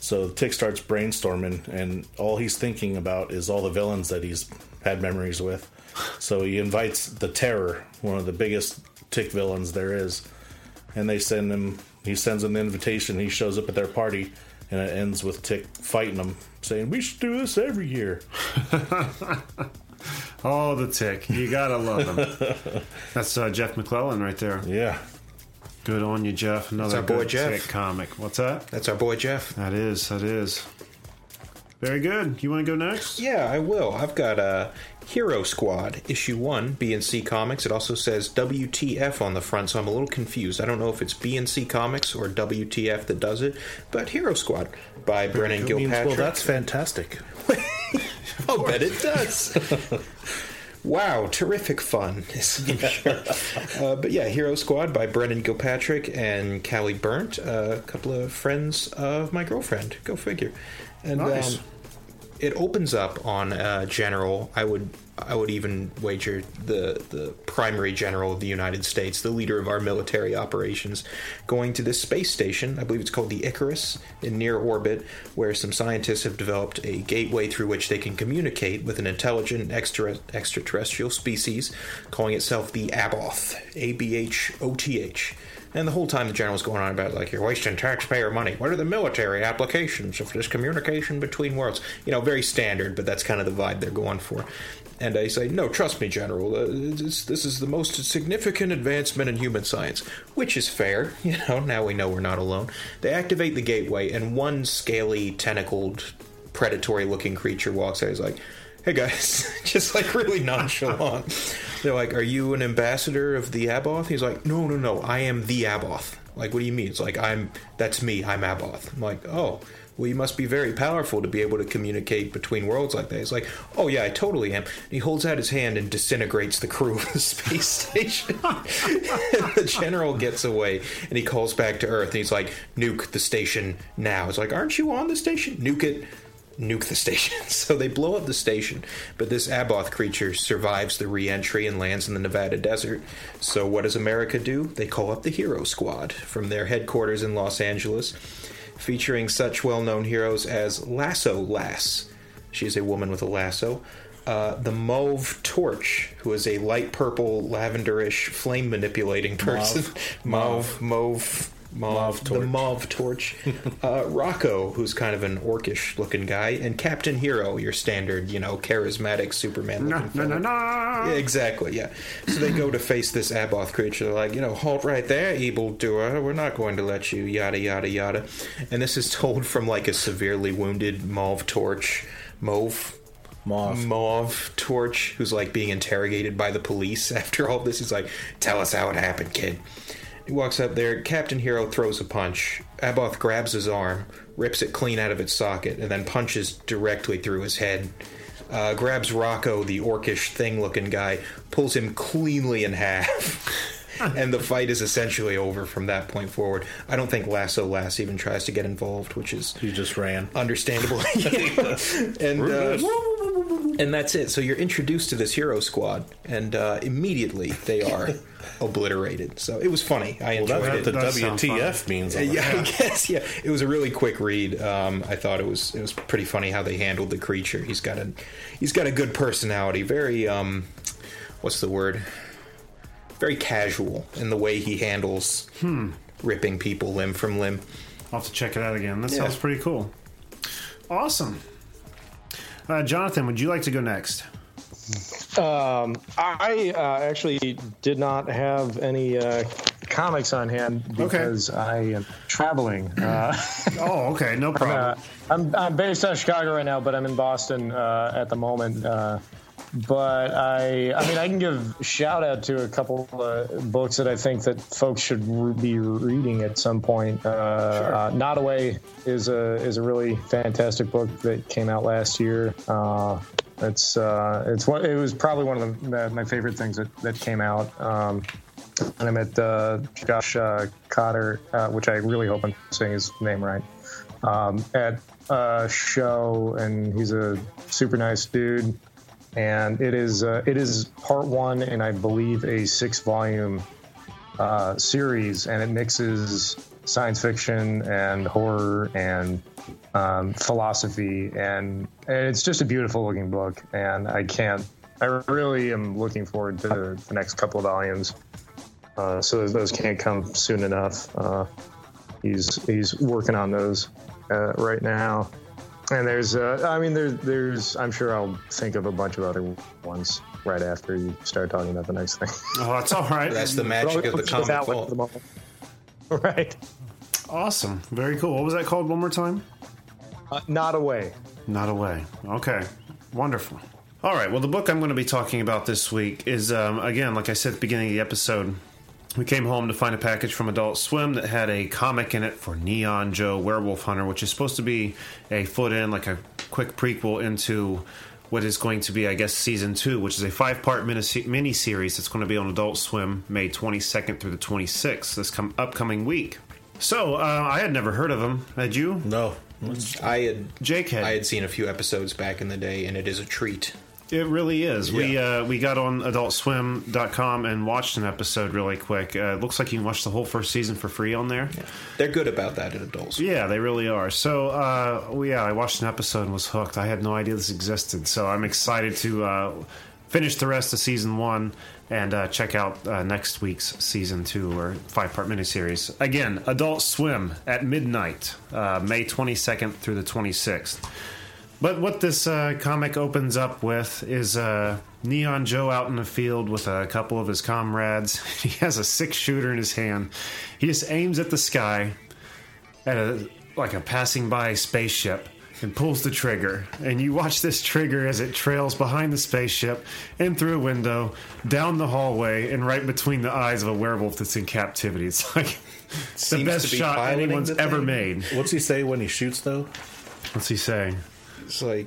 So Tick starts brainstorming, and all he's thinking about is all the villains that he's had memories with. So he invites the Terror, one of the biggest Tick villains there is, and they send him. He sends them the invitation. He shows up at their party, and it ends with Tick fighting him, saying, "We should do this every year." Oh, the tick. You gotta love him. That's uh, Jeff McClellan right there. Yeah, Good on you, Jeff. Another our boy good Jeff. comic. What's that? That's our boy Jeff. That is. That is. Very good. You want to go next? Yeah, I will. I've got uh, Hero Squad, issue one, BNC Comics. It also says WTF on the front, so I'm a little confused. I don't know if it's BNC Comics or WTF that does it, but Hero Squad by Brennan It means, Gilpatrick. well, that's fantastic. I'll bet it does. wow, terrific fun. Sure. uh, but yeah, Hero Squad by Brennan Gilpatrick and Callie Burnt, uh, a couple of friends of my girlfriend. Go figure. And Nice. um, it opens up on uh, General. I would I would even wager the the primary general of the United States, the leader of our military operations, going to this space station. I believe it's called the Icarus in near orbit, where some scientists have developed a gateway through which they can communicate with an intelligent extra, extraterrestrial species, calling itself the Abhoth, A B H O T H. And the whole time the general general's going on about like you're wasting taxpayer money. What are the military applications of this communication between worlds? You know, very standard, but that's kind of the vibe they're going for. And I say, no, trust me, General. Uh, this, this is the most significant advancement in human science, which is fair. You know, now we know we're not alone. They activate the gateway, and one scaly, tentacled, predatory-looking creature walks out. He's like, "Hey guys," just like really nonchalant. They're like, "Are you an ambassador of the Abhoth?" He's like, "No, no, no. I am the Abhoth." Like, what do you mean? It's like I'm. That's me. I'm Abhoth. I'm like, oh. Well, you must be very powerful to be able to communicate between worlds like that. He's like, oh yeah, I totally am. And he holds out his hand and disintegrates the crew of the space station. the general gets away and he calls back to Earth and he's like, nuke the station now. It's like, aren't you on the station? Nuke it nuke the station. So they blow up the station, but this Abhoth creature survives the re-entry and lands in the Nevada desert. So what does America do? They call up the Hero Squad from their headquarters in Los Angeles, featuring such well-known heroes as Lasso Lass. She is a woman with a lasso. Uh, the Mauve Torch, who is a light purple, lavenderish, flame manipulating person. Mauve, mauve, mauve, Torch. the Mauve Torch. uh, Rocco, who's kind of an orcish looking guy, and Captain Hero, your standard, you know, charismatic Superman No, looking no, no, Yeah, exactly, yeah. So they go to face this Abhoth creature. They're like, you know, halt right there, evil doer. We're not going to let you, yada, yada, yada. And this is told from like a severely wounded Mauve Torch. Mauve? Moth. Mauve Torch, who's like being interrogated by the police after all this. He's like, tell us how it happened, kid. He walks up there. Captain Hero throws a punch. Abhoth grabs his arm, rips it clean out of its socket, and then punches directly through his head. Uh, grabs Rocco, the orcish thing looking guy, pulls him cleanly in half. and the fight is essentially over from that point forward. I don't think Lasso Lass even tries to get involved, which is He just ran. understandable. and uh, and that's it. So you're introduced to this hero squad, and uh, immediately they are obliterated. So it was funny. I Well, enjoyed that's what it. the That sounds WTF means. On yeah, I guess. Yeah, it was a really quick read. Um, I thought it was it was pretty funny how they handled the creature. He's got a he's got a good personality. Very um, what's the word? Very casual in the way he handles ripping people limb from limb. I'll have to check it out again. That Yeah. sounds pretty cool. Awesome. Uh, Jonathan, would you like to go next? Um, I uh, actually did not have any uh, comics on hand because I am traveling. Uh, Oh, okay, no uh, problem. I'm, I'm based out of Chicago right now, but I'm in Boston uh, at the moment uh, but I, I mean, I can give shout out to a couple uh, books that I think that folks should be reading at some point. Uh, uh, Nod Away is a is a really fantastic book that came out last year. Uh, it's uh, it's one, it was probably one of the, my favorite things that, that came out. Um, and I met uh, Josh uh, Cotter, uh, which I really hope I'm saying his name right, um, at a show, and he's a super nice dude. And it is uh, it is part one, and I believe a six volume uh, series, and it mixes science fiction and horror and um, philosophy, and, and it's just a beautiful looking book. And I can't, I really am looking forward to the next couple of volumes. Uh, so those, can't come soon enough. Uh, he's he's working on those uh, right now, and there's uh, I mean there's there's I'm sure I'll think of a bunch of other ones right after you start talking about the next thing. Oh, that's all right. That's the magic of the comic That one for the moment. Right. awesome. Very cool. What was that called one more time? Uh, nod away. Nod Away. Okay. Wonderful. All right. Well, the book I'm going to be talking about this week is, um, again, like I said at the beginning of the episode, we came home to find a package from Adult Swim that had a comic in it for Neon Joe Werewolf Hunter, which is supposed to be a foot in, like a quick prequel into what is going to be, I guess, season two, which is a five part mini series that's going to be on Adult Swim May 22nd through the 26th, this com- upcoming week. So, uh, I had never heard of him. Had you? No. I had Jake had. I had seen a few episodes back in the day, and it is a treat. It really is. We uh, we got on AdultSwim.com and watched an episode really quick. Uh, it looks like you can watch the whole first season for free on there. They're good about that at adults. Yeah, they really are. So, uh, yeah, I watched an episode and was hooked. I had no idea this existed. So I'm excited to uh, finish the rest of season one and uh, check out uh, next week's season two or five part miniseries. Again, Adult Swim at midnight, uh, May 22nd through the 26th. But what this uh, comic opens up with is uh, Neon Joe out in the field with a couple of his comrades. He has a six shooter in his hand. He just aims at the sky at a like a passing by spaceship and pulls the trigger. And you watch this trigger as it trails behind the spaceship and through a window, down the hallway, and right between the eyes of a werewolf that's in captivity. It's like the best be shot anyone's ever made. What's he say when he shoots though? What's he saying? It's like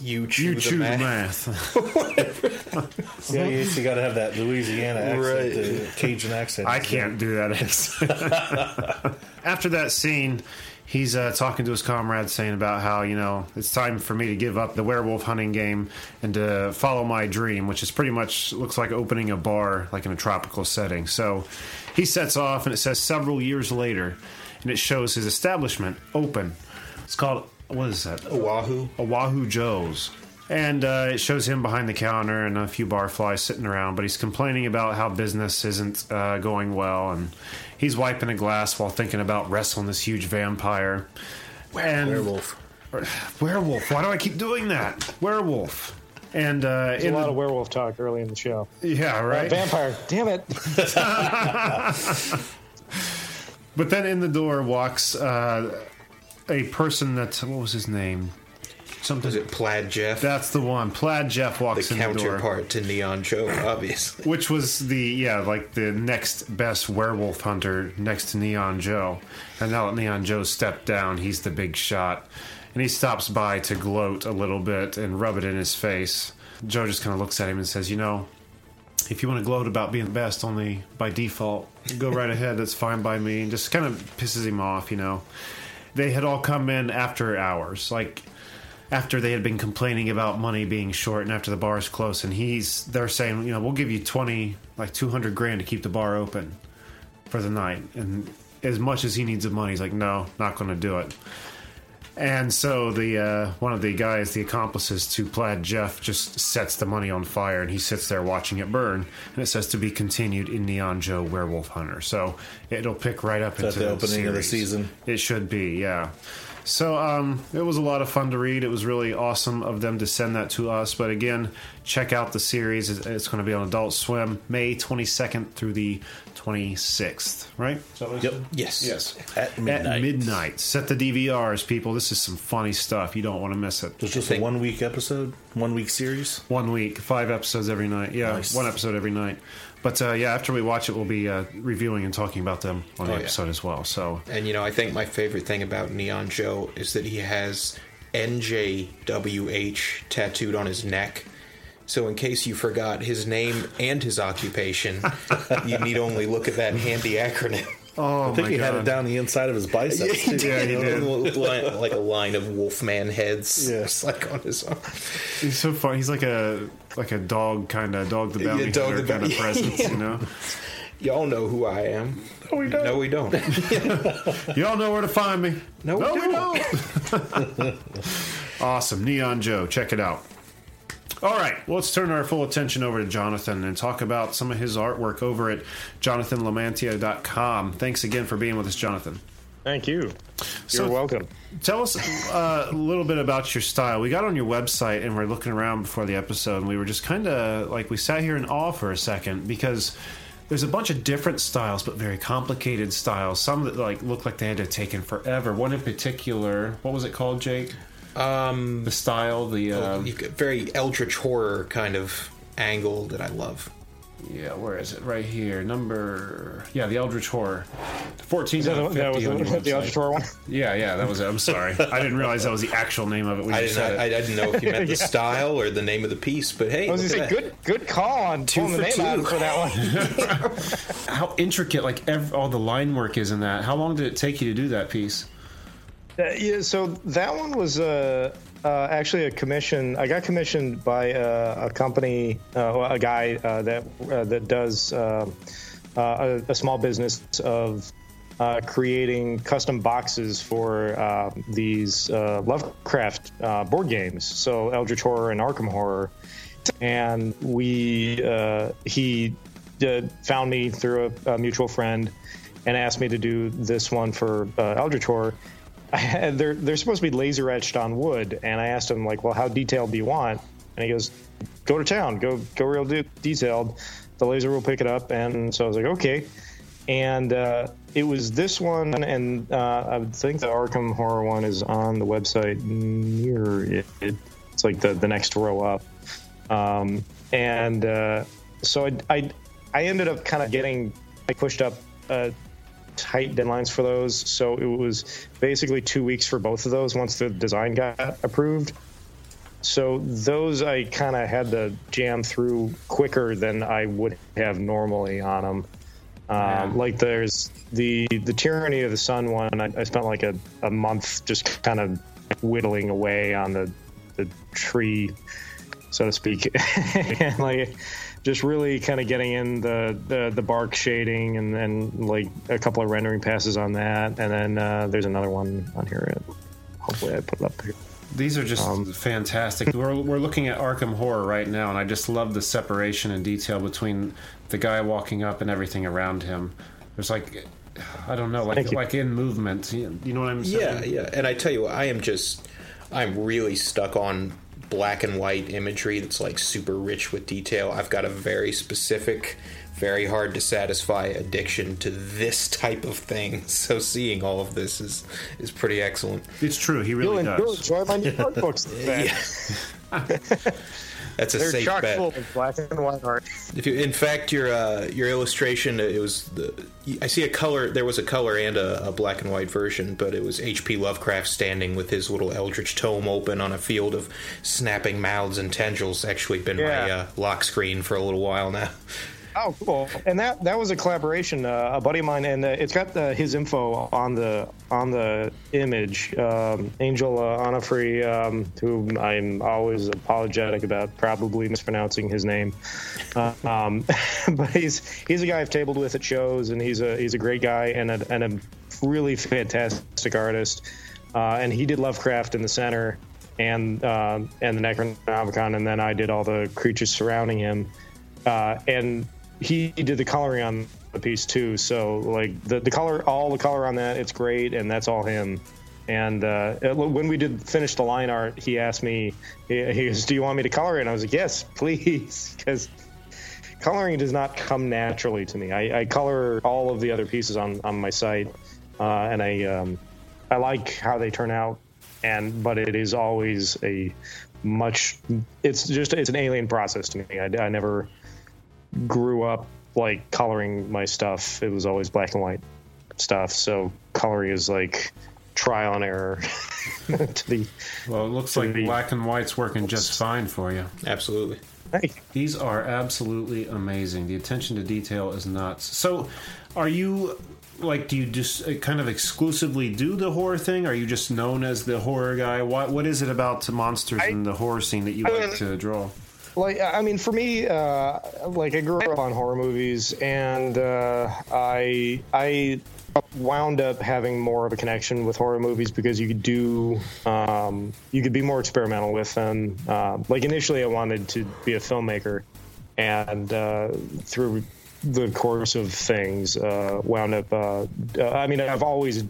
you chew You the choose math. math. Yeah, you, you got to have that Louisiana accent, Right. the Cajun accent. I can't do that. Accent. After that scene, he's uh, talking to his comrades, saying about how you know it's time for me to give up the werewolf hunting game and to follow my dream, which is pretty much looks like opening a bar, like in a tropical setting. So he sets off, and it says several years later, and it shows his establishment open. It's called what is that? Oahu. Oahu Joe's. And uh, it shows him behind the counter and a few barflies sitting around, but he's complaining about how business isn't uh, going well, and he's wiping a glass while thinking about wrestling this huge vampire. And Werewolf. werewolf. Why do I keep doing that? Werewolf. And uh, There's in a lot the- of werewolf talk early in the show. yeah, Uh, right. vampire. Damn it. But then in the door walks uh, a person that what was his name? Something. Was it Plaid Jeff? That's the one. Plaid Jeff the walks in the door. counterpart to Neon Joe, obviously. which was the yeah like the next best werewolf hunter next to neon joe and now that neon joe stepped down he's the big shot and he stops by to gloat a little bit and rub it in his face joe just kind of looks at him and says you know if you want to gloat about being the best only by default go right ahead that's fine by me and just kind of pisses him off you know they had all come in after hours like after they had been complaining about money being short and after the bar is closed and he's they're saying you know we'll give you 20 like 200 grand to keep the bar open for the night and as much as he needs the money he's like no not going to do it and so the uh, one of the guys the accomplices to plaid jeff just sets the money on fire and he sits there watching it burn. And it says to be continued in neon joe werewolf hunter. So it'll pick right up that into the opening of the season? it should be yeah So um, it was a lot of fun to read. It was really awesome of them to send that to us. But again, check out the series. It's, it's going to be on Adult Swim, May 22nd through the 26th. Right? Is that what I Yep. Yes. Yes. At midnight. At midnight. Set the DVRs, people. This is some funny stuff. You don't want to miss it. It's just a one week episode, one week series. One week, five episodes every night. Yeah, Nice. one episode every night. But uh, yeah, after we watch it, we'll be uh, reviewing and talking about them on the Oh, yeah. episode as well. So And you know, I think my favorite thing about Neon Joe is that he has NJWH tattooed on his neck. So in case you forgot his name and his occupation, you need only look at that handy acronym. Oh I think he had it down the inside of his biceps. too. Yeah, he did. Like a line of Wolfman heads, Yeah. just like on his arm. he's so fun. He's like a like a dog kind of dog the bounty Dog hunter the kind of presence. You know, Y'all know who I am. No, we don't. No, we don't. you all know where to find me. No, we we don't. don't. awesome, Neon Joe. Check it out. All right, well, let's turn our full attention over to Jonathan and talk about some of his artwork over at jonathanlamantia.com. Thanks again for being with us, Jonathan. Thank you. You're So- welcome. Tell us uh, a little bit about your style. We got on your website and we're looking around before the episode, and we were just kind of like we sat here in awe for a second because there's a bunch of different styles, but very complicated styles. Some that like look like they had to have taken forever. One in particular, what was it called, Jake? Um, the style, the uh, You get very eldritch horror kind of angle that I love. yeah, where is it? Right here, number yeah, the Eldritch Horror, fourteen That, that was on the, the website. auditor one. Yeah, yeah, that was it. I'm sorry, I didn't realize that was the actual name of it. When I you didn't. said I, it. I didn't know if you meant the style or the name of the piece, but hey, I was gonna say, good good call on pulling the for name two. out for that one. how intricate like ev- all the line work is in that how long did it take you to do that piece yeah, so that one was uh, uh, actually a commission. I got commissioned by uh, a company, uh, a guy uh, that uh, that does uh, uh, a, a small business of uh, creating custom boxes for uh, these uh, Lovecraft uh, board games. So Eldritch Horror and Arkham Horror, and we uh, he uh, found me through a, a mutual friend and asked me to do this one for uh, Eldritch Horror. They're they're supposed to be laser etched on wood, and I asked him like, "Well, how detailed do you want?" And he goes, "Go to town, go go real de- detailed. The laser will pick it up." And so I was like, "Okay." And uh, it was this one, and uh, I think the Arkham Horror one is on the website near it. It's like the the next row up. Um, and uh, so I, I I ended up kind of getting I pushed up uh, tight deadlines for those. So it was basically two weeks for both of those once the design got approved. So those I kind of had to jam through quicker than I would have normally on them. Um, Like there's the the tyranny of the sun one. I, I spent like a, a month just kind of whittling away on the the tree, so to speak, and like just really kind of getting in the, the the bark shading and then like a couple of rendering passes on that, and then uh, there's another one on here. Hopefully, I put it up here. these are just fantastic we're, we're looking at arkham horror right now and i just love the separation and detail between the guy walking up and everything around him there's like i don't know like like in movement you you know what i'm saying Yeah, yeah. And I tell you what, I am just, I'm really stuck on black and white imagery that's like super rich with detail. I've got a very specific, very hard to satisfy addiction to this type of thing. So seeing all of this is is pretty excellent. it's true he You'll really enjoy, does enjoy my new art books. That's a They're safe bet. full of black and white art. If you, in fact, your uh, your illustration, it was the. I see a color. There was a color and a, a black and white version, but it was H.P. Lovecraft standing with his little eldritch tome open on a field of snapping mouths and tendrils. Actually, been my uh, lock screen for a little while now. Oh, cool! And that that was a collaboration. Uh, a buddy of mine, and uh, it's got uh, his info on the on the image. Um, Angel uh, um, who I'm always apologetic about, probably mispronouncing his name. Uh, um, but he's he's a guy I've tabled with at shows, and he's a he's a great guy and a and a really fantastic artist. Uh, and he did Lovecraft in the center, and uh, and the Necronomicon, and then I did all the creatures surrounding him uh, and he did the coloring on the piece too. So like the the color, all the color on that, it's great, and that's all him. And uh, when we did finish the line art, he asked me, he goes, "Do you want me to color it?" And I was like, "Yes, please," because coloring does not come naturally to me. I, I color all of the other pieces on, on my site, uh, and I um, I like how they turn out. And but it is always a much. It's just it's an alien process to me. I, I never grew up like coloring my stuff. It was always black and white stuff. So coloring is like trial and error to the. Well, it looks like the- black and white's working just fine for you. Absolutely. Hey, These are absolutely amazing. The attention to detail is nuts. So, are you like? Do you just uh, kind of exclusively do the horror thing? Are you just known as the horror guy? What What is it about monsters and the horror scene that you like to draw? Like I mean, for me, uh, like I grew up on horror movies, and uh, I I wound up having more of a connection with horror movies because you could do um, you could be more experimental with them. Uh, like initially, I wanted to be a filmmaker, and uh, through the course of things, uh, wound up. Uh, I mean, I've always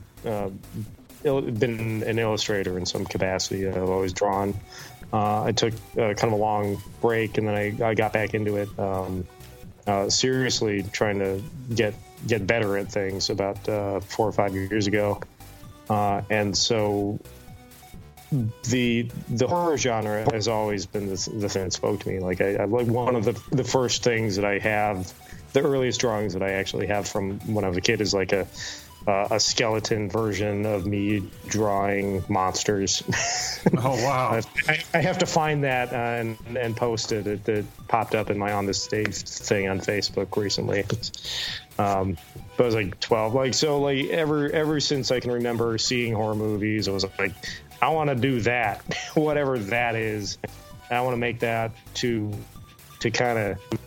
been an illustrator in some capacity. I've always drawn. Uh, I took uh, kind of a long break, and then I, I got back into it. Um, uh, seriously, trying to get get better at things about uh, four or five years ago, uh, and so the the horror genre has always been the, the thing that spoke to me. Like I, I like one of the the first things that I have, the earliest drawings that I actually have from when I was a kid is like a uh, a skeleton version of me drawing monsters. Oh wow! I, I have to find that uh, and and post it. it. It popped up in my on the stage thing on Facebook recently. Um, but I was like 12. Like so, like ever ever since I can remember seeing horror movies, I was like, I want to do that, whatever that is. I want to make that to to kind of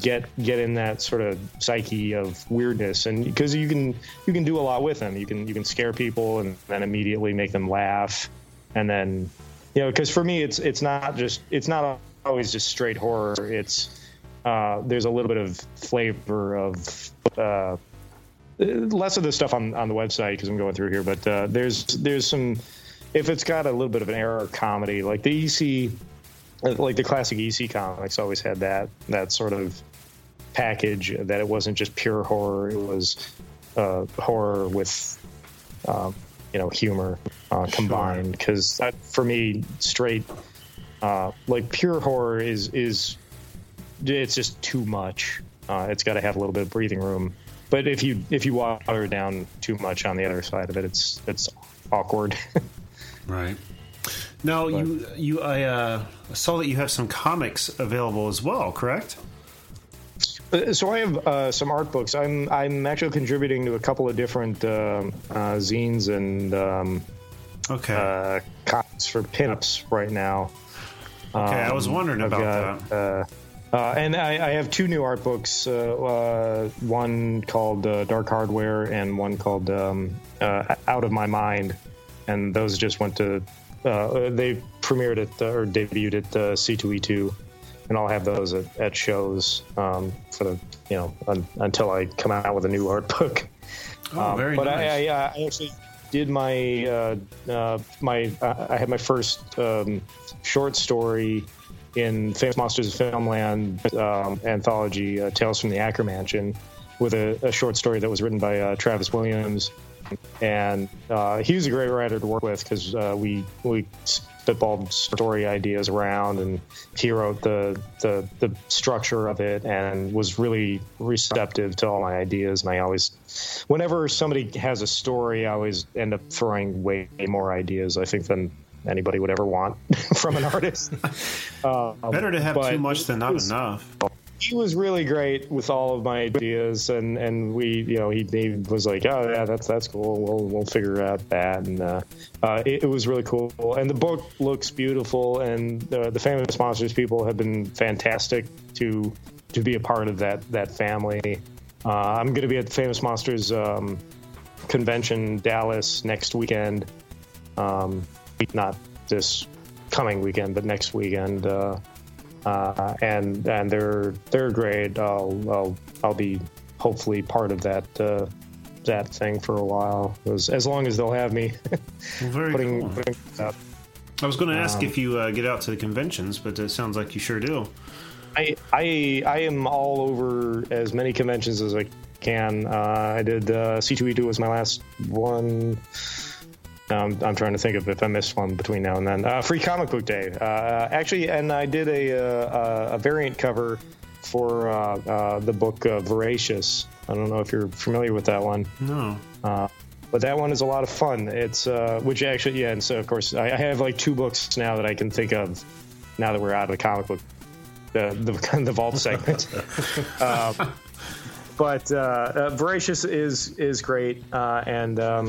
get get in that sort of psyche of weirdness. And because you can you can do a lot with them. You can you can scare people and then immediately make them laugh. And then you know because for me it's it's not just it's not always just straight horror. It's uh, there's a little bit of flavor of uh, less of the stuff on on the website because I'm going through here but uh, there's there's some if it's got a little bit of an error comedy like the EC like the classic EC comics always had that that sort of package that it wasn't just pure horror. It was uh, horror with uh, you know humor uh, combined. Because for me straight uh, like pure horror is is it's just too much. Uh, it's got to have a little bit of breathing room. But if you if you water it down too much on the other side of it it's it's awkward. Right. Now you you I uh, saw that you have some comics available as well, correct? Uh, So I have uh, some art books. I'm I'm actually contributing to a couple of different um uh, zines and um, Okay. uh, comics for pinups right now. okay, I was wondering I've about got, that. Uh, uh, and I, I have two new art books. Uh, uh, one called uh, Dark Hardware, and one called um, uh, Out of My Mind. And those just went to. Uh, they premiered at or debuted at uh, C2E2, and I'll have those at, at shows um, for the you know un, until I come out with a new art book. Oh, very but nice. I, I, I actually did my uh, uh, my uh, I had my first um, short story in Famous Monsters of Filmland um, anthology, uh, Tales from the Ackermansion, with a, a short story that was written by uh, Travis Williams, and uh, he was a great writer to work with because uh, we we spitballed story ideas around, and he wrote the, the the structure of it and was really receptive to all my ideas. And I always, whenever somebody has a story, I always end up throwing way more ideas. I think than anybody would ever want from an artist. Um, Better to have too much than not was- enough. He was really great with all of my ideas, and, and we, you know, he, he was like, oh yeah, that's that's cool. We'll we'll figure out that, and uh, uh, it, it was really cool. And the book looks beautiful, and uh, the famous monsters people have been fantastic to to be a part of that that family. Uh, I'm going to be at the Famous Monsters um, convention Dallas next weekend. Um, not this coming weekend, but next weekend. Uh, uh, and and they're they're. I'll I'll I'll be hopefully part of that uh, Substat thing for a while. Was as long as they'll have me very putting, cool. putting up. I was going to ask Um, if you uh, get out to the conventions, but it sounds like you sure do. I, I I am all over as many conventions as I can. Uh, I did uh, C2E2 was my last one. Um, I'm trying to think of if I missed one between now and then. Uh, Free Comic Book Day, uh, actually, and I did a uh, a variant cover for uh, uh, the book uh, Voracious. I don't know if you're familiar with that one. No. Uh, but that one is a lot of fun. It's uh, which actually, yeah, and so of course I, I have like two books now that I can think of. Now that we're out of the comic book, the the, the vault segment. but uh, uh, Voracious is is great, uh, and um,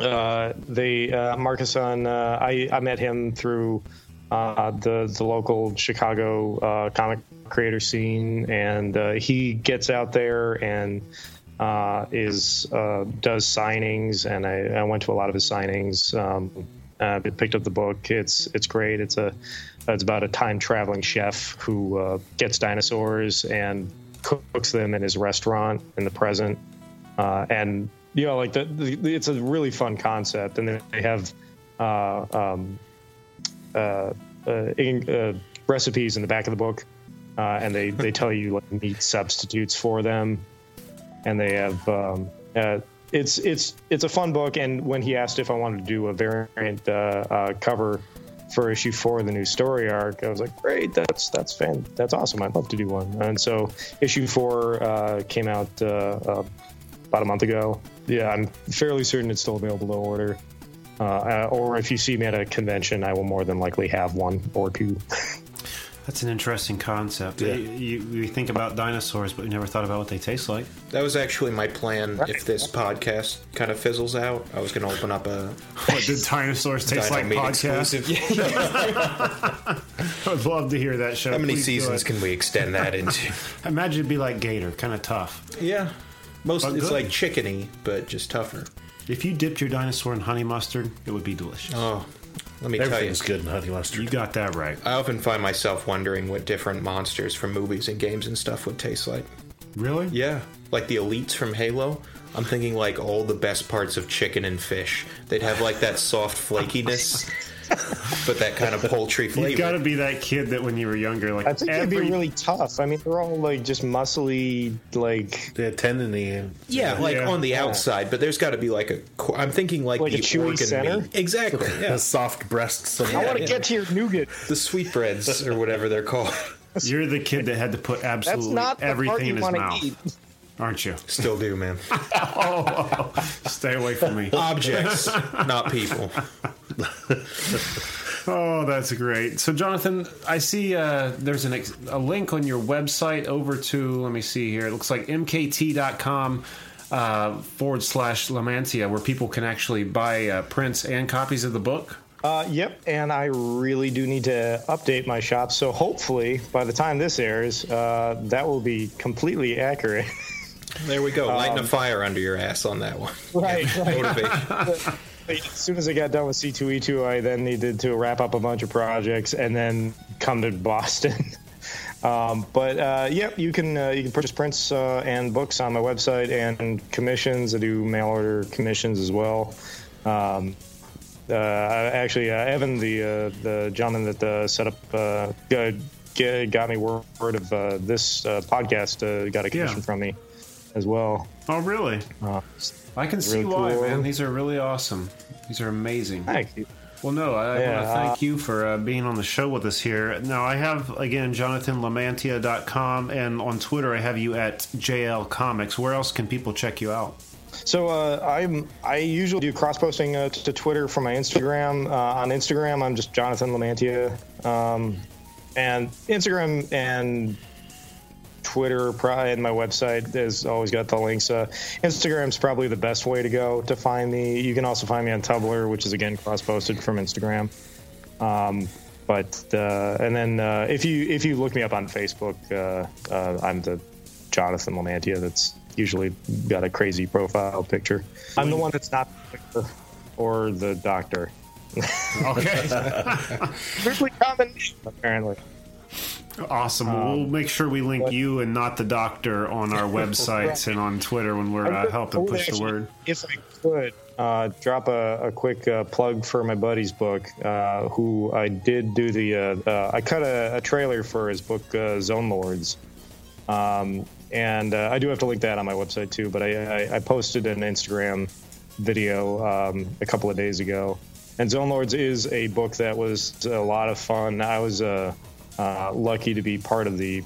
uh, the uh, Markisan uh, I I met him through uh, the the local Chicago uh, comic creator scene, and uh, he gets out there and uh, is uh, does signings, and I, I went to a lot of his signings. Um, picked up the book. It's it's great. It's a it's about a time traveling chef who uh, gets dinosaurs and cooks them in his restaurant in the present. Uh, and you know, like the, the it's a really fun concept, and then they have uh, um, uh, uh, in, uh, recipes in the back of the book, uh, and they they tell you like meat substitutes for them, and they have um, uh, it's it's it's a fun book. And when he asked if I wanted to do a variant uh, uh, cover for issue four of the new story arc, I was like, great, that's that's fan, that's awesome. I'd love to do one. And so issue four uh, came out uh, uh, about a month ago. Yeah, I'm fairly certain it's still available to order. Uh, uh, or if you see me at a convention, I will more than likely have one or two. That's an interesting concept. Yeah. You, you, you think about dinosaurs, but we never thought about what they taste like. That was actually my plan. If this podcast kind of fizzles out, I was going to open up a What did dinosaurs taste Dino like podcast? I would love to hear that show. How many Please seasons can we extend that into? Imagine it'd be like Gator, kind of tough. yeah, most But it's good. like chickeny, but just tougher. If you dipped your dinosaur in honey mustard, it would be delicious. Oh, let me tell you, Everything's good in honey mustard. You got that right. I often find myself wondering what different monsters from movies and games and stuff would taste like. Really? Yeah, like the elites from Halo. I'm thinking like all the best parts of chicken and fish. They'd have like that soft flakiness, but that kind of poultry flavor. You got to be that kid that when you were younger, like I think every, they'd be really tough. I mean, they're all like just muscly, like They had tendony and yeah, like Yeah. on the outside, but there's got to be like a. co- I'm thinking like, Like a the chewy organ center? meat. Exactly. Yeah, the soft breasts. And I want to yeah. get to your nougat. the sweetbreads or whatever they're called. You're the kid that had to put That's absolutely not the part everything you in his mouth, eat. aren't you? Still do, man. Oh, Stay away from me. Objects, not people. Oh, that's great. So, Jonathan, I see uh, there's an ex- a link on your website over to, let me see here, it looks like mkt.com uh, forward slash Lamantia, where people can actually buy uh, prints and copies of the book. Uh, yep, and I really do need to update my shop. So hopefully, by the time this airs, uh, that will be completely accurate. There we go. Lighting a fire under your ass on that one. right, right. Motivation. As soon as I got done with C2E2, I then needed to wrap up a bunch of projects and then come to Boston. um, but uh, yep, you can uh, you can purchase prints uh, and books on my website and commissions. I do mail order commissions as well. Um, uh, actually, uh, Evan, the uh, the gentleman that uh, set up uh, got, got me word of uh, this uh, podcast, uh, got a commission Yeah. from me as well. Oh, really? Uh, I can see Really why, cool. man. These are really awesome. These are amazing. thank you. Well, no, I Yeah, want to thank you for uh, being on the show with us here. Now, I have, again, jonathanlamantia.com, and on Twitter, I have you at JL Comics. Where else can people check you out? So uh, I'm I usually do cross posting uh, to Twitter from my Instagram. Uh, on Instagram, I'm just Jonathan Lamantia, um, and Instagram and Twitter pro- and my website has always got the links. Uh, Instagram's probably the best way to go to find me. You can also find me on Tumblr, which is again cross posted from Instagram. Um, but uh, and then uh, if you if you look me up on Facebook, uh, uh, I'm the Jonathan Lamantia. That's usually got a crazy profile picture. I'm the one that's not the doctor or the doctor. Okay. Common, apparently. Awesome. Um, we'll make sure we link you and not the doctor on our websites and on Twitter when we're uh, helping push the word. If I could uh, drop a, a quick uh, plug for my buddy's book, uh, who I did do the, uh, uh, I cut a, a trailer for his book, uh, Zone Lords. Um, and uh, I do have to link that on my website too, but I, I, I posted an Instagram video um, a couple of days ago. And Zone Lords is a book that was a lot of fun. I was uh, uh, lucky to be part of the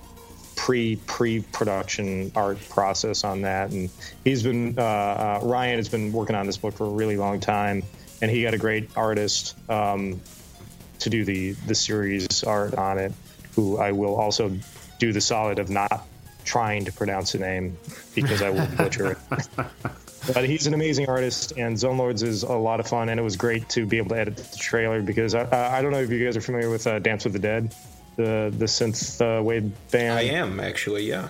pre pre production art process on that, and he's been uh, uh, Ryan has been working on this book for a really long time, and he got a great artist um, to do the the series art on it, who I will also do the solid of not trying to pronounce the name because I will butcher it. But he's an amazing artist, and Zone Lords is a lot of fun, and it was great to be able to edit the trailer because I, I don't know if you guys are familiar with uh, Dance with the Dead, the the synth uh, wave band. I am actually, yeah.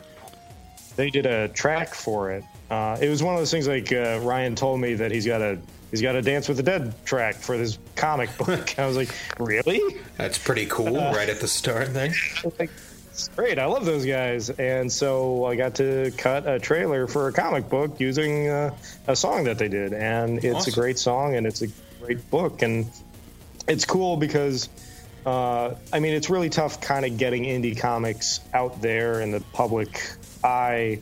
They did a track for it. Uh, it was one of those things like uh, Ryan told me that he's got a he's got a Dance with the Dead track for this comic book. I was like, really? That's pretty cool. right at the start there. like, it's great. I love those guys. And so I got to cut a trailer for a comic book using uh, a song that they did. And it's Awesome. a great song and it's a great book. And it's cool because, uh, I mean, it's really tough kind of getting indie comics out there in the public eye.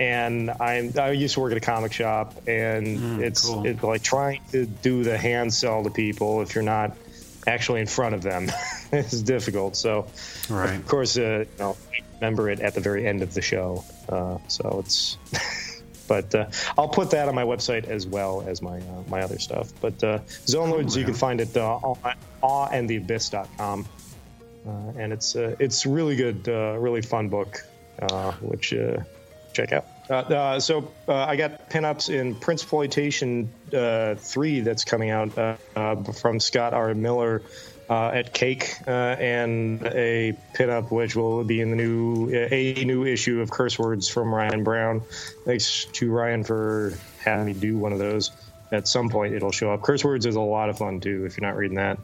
And I I used to work at a comic shop, and it's cool. it's like trying to do the hand sell to people if you're not actually in front of them is difficult. So, Right. of course, uh, you know, remember it at the very end of the show. Uh, so it's, but uh, I'll put that on my website as well as my uh, my other stuff. But uh, Zone Lords, you can find it uh, on awandtheabyss.com. Uh, and it's uh, it's really good, uh, really fun book, uh, which uh, check out. Uh, so I got pinups in Prince Exploitation uh, three that's coming out from Scott R. Miller at Cake, and a pinup which will be in the new a new issue of Curse Words from Ryan Browne. Thanks to Ryan for having me do one of those. At some point, it'll show up. Curse Words is a lot of fun too. If you're not reading that,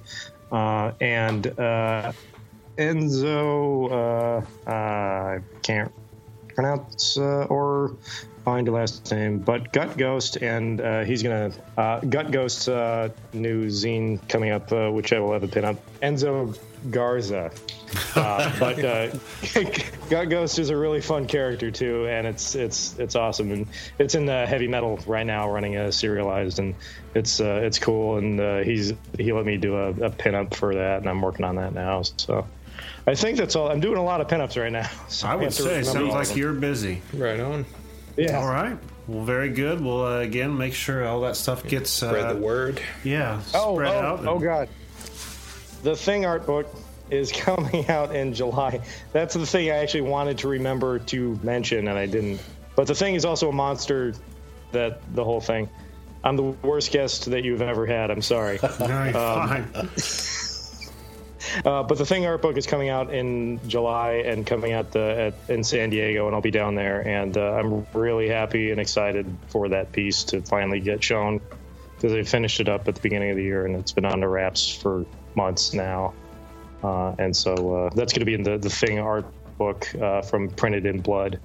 uh, and uh, Enzo, uh, I can't pronounce uh, or find your last name, but Gut Ghost, and uh, he's gonna uh, Gut Ghost's new zine coming up, which I will have a pin up. Enzo Garza, uh, but uh, Gut Ghost is a really fun character too, and it's it's it's awesome, and it's in the heavy metal right now, running a serialized, and it's uh, it's cool, and uh, he's he let me do a, a pin up for that, and I'm working on that now, so. I think that's all. I'm doing a lot of pinups right now. So I would to say, sounds like you're busy. Right on. Yeah. All right. Well, very good. Well, uh, again, make sure all that stuff gets uh, Spread the word. Yeah, Oh, spread oh, out. and- oh, God. The Thing art book is coming out in July. That's the thing I actually wanted to remember to mention, and I didn't. But the thing is also a monster. That the whole thing. I'm the worst guest that you've ever had. I'm sorry. No, Um, fine. Uh, but the Thing art book is coming out in July and coming out the, at, in San Diego, and I'll be down there. And uh, I'm really happy and excited for that piece to finally get shown because they finished it up at the beginning of the year, and it's been under wraps for months now. Uh, and so uh, that's going to be in the the Thing art book uh, from Printed in Blood,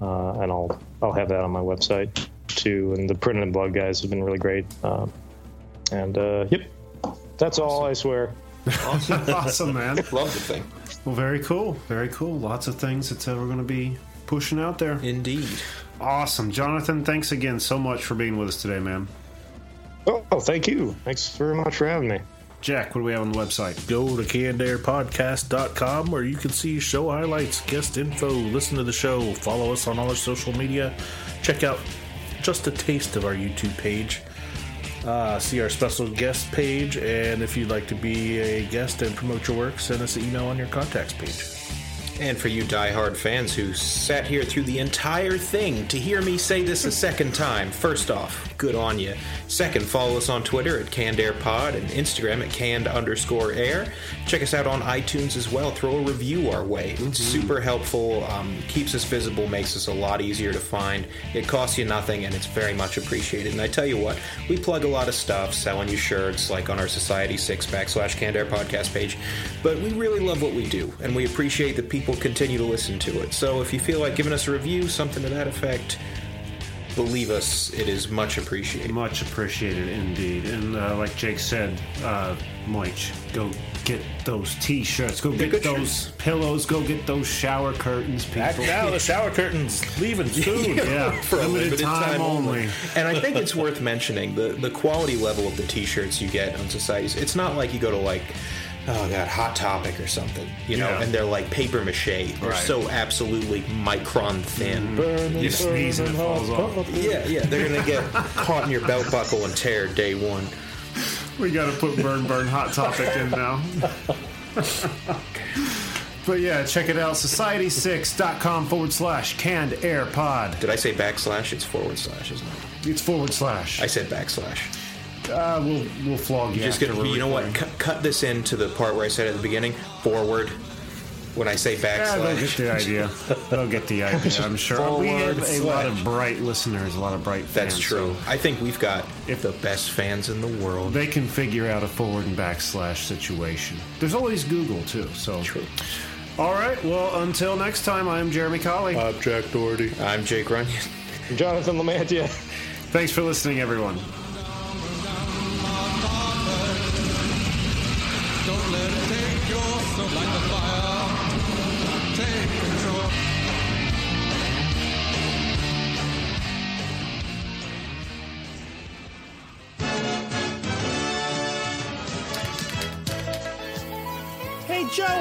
uh, and I'll I'll have that on my website too. And the Printed in Blood guys have been really great. Um, and uh, yep, that's all I swear. awesome, awesome man. Love the thing. Well, very cool. Very cool. Lots of things that we're going to be pushing out there. Indeed. Awesome. Jonathan, thanks again so much for being with us today, man. Oh, thank you. Thanks very much for having me. Jack, what do we have on the website? Go to cannedairpodcast.com where you can see show highlights, guest info, listen to the show, follow us on all our social media, check out just a taste of our YouTube page, uh, see our special guest page, and if you'd like to be a guest and promote your work, send us an email on your contacts page. And for you diehard fans who sat here through the entire thing to hear me say this a second time, first off, good on you. Second, follow us on Twitter at CannedAirPod and Instagram at canned underscore air. Check us out on iTunes as well. Throw a review our way. It's super helpful, um, keeps us visible, makes us a lot easier to find. It costs you nothing and it's very much appreciated. And I tell you what, we plug a lot of stuff, selling you shirts like on our Society 6 backslash Canned Air podcast page. But we really love what we do and we appreciate that people continue to listen to it. So if you feel like giving us a review, something to that effect, believe us, it is much appreciated. Much appreciated indeed. And uh, like Jake said, uh, Moich, go get those t-shirts. Go get those pillows. Go get those shower curtains, people. Back now, the shower curtains leaving soon. Yeah, for a limited limited time, time only. And I think it's worth mentioning the the quality level of the t-shirts you get on societies. It's not like you go to like oh god, Hot Topic or something, you know, Yeah. and they're like paper mache. They're Right. so absolutely micron thin. Burning, You sneeze and it falls off. Yeah, yeah, they're gonna get caught in your belt buckle and tear day one. We got to put Burn Burn Hot Topic in now. but yeah, check it out. Society6.com forward slash canned air pod. Did I say backslash? It's forward slash, isn't it? It's forward slash. I said backslash. Uh, we'll, we'll flog you. Just gonna, we're you know what? Cut, cut this into the part where I said at the beginning forward. When I say Yeah, they'll get the idea. they'll get the idea. I'm sure. we have a Forward lot of bright listeners, a lot of bright fans. that's true. so I think we've got If- the best fans in the world. they can figure out a forward and backslash situation. There's always Google too. So True. All right. Well, until next time, I'm Jeremy Colley. I'm Jack Doherty. I'm Jake Runyon. Jonathan Lamantia. Thanks for listening, everyone.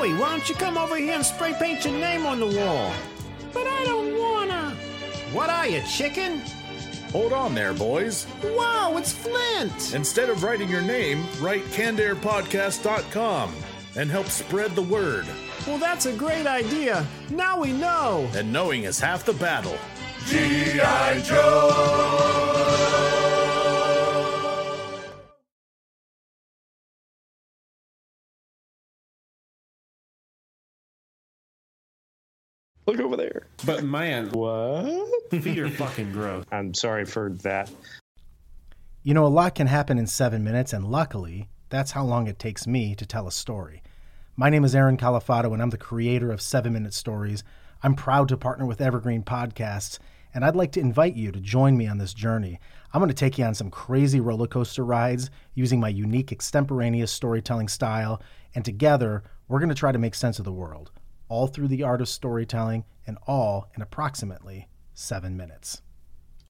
Joey, why don't you come over here and spray paint your name on the wall? But I don't wanna. What are you, chicken? Hold on there, boys. Wow, it's Flint! Instead of writing your name, write cannedairpodcast.com and help spread the word. Well, that's a great idea. Now we know. And knowing is half the battle. G.I. Joe! Look over there. But man, What? feet are fucking gross. I'm sorry for that. You know, a lot can happen in seven minutes, and luckily, that's how long it takes me to tell a story. My name is Aaron Califato, and I'm the creator of Seven Minute Stories. I'm proud to partner with Evergreen Podcasts, and I'd like to invite you to join me on this journey. I'm going to take you on some crazy roller coaster rides using my unique extemporaneous storytelling style, and together, we're going to try to make sense of the world, all through the art of storytelling, and all in approximately seven minutes.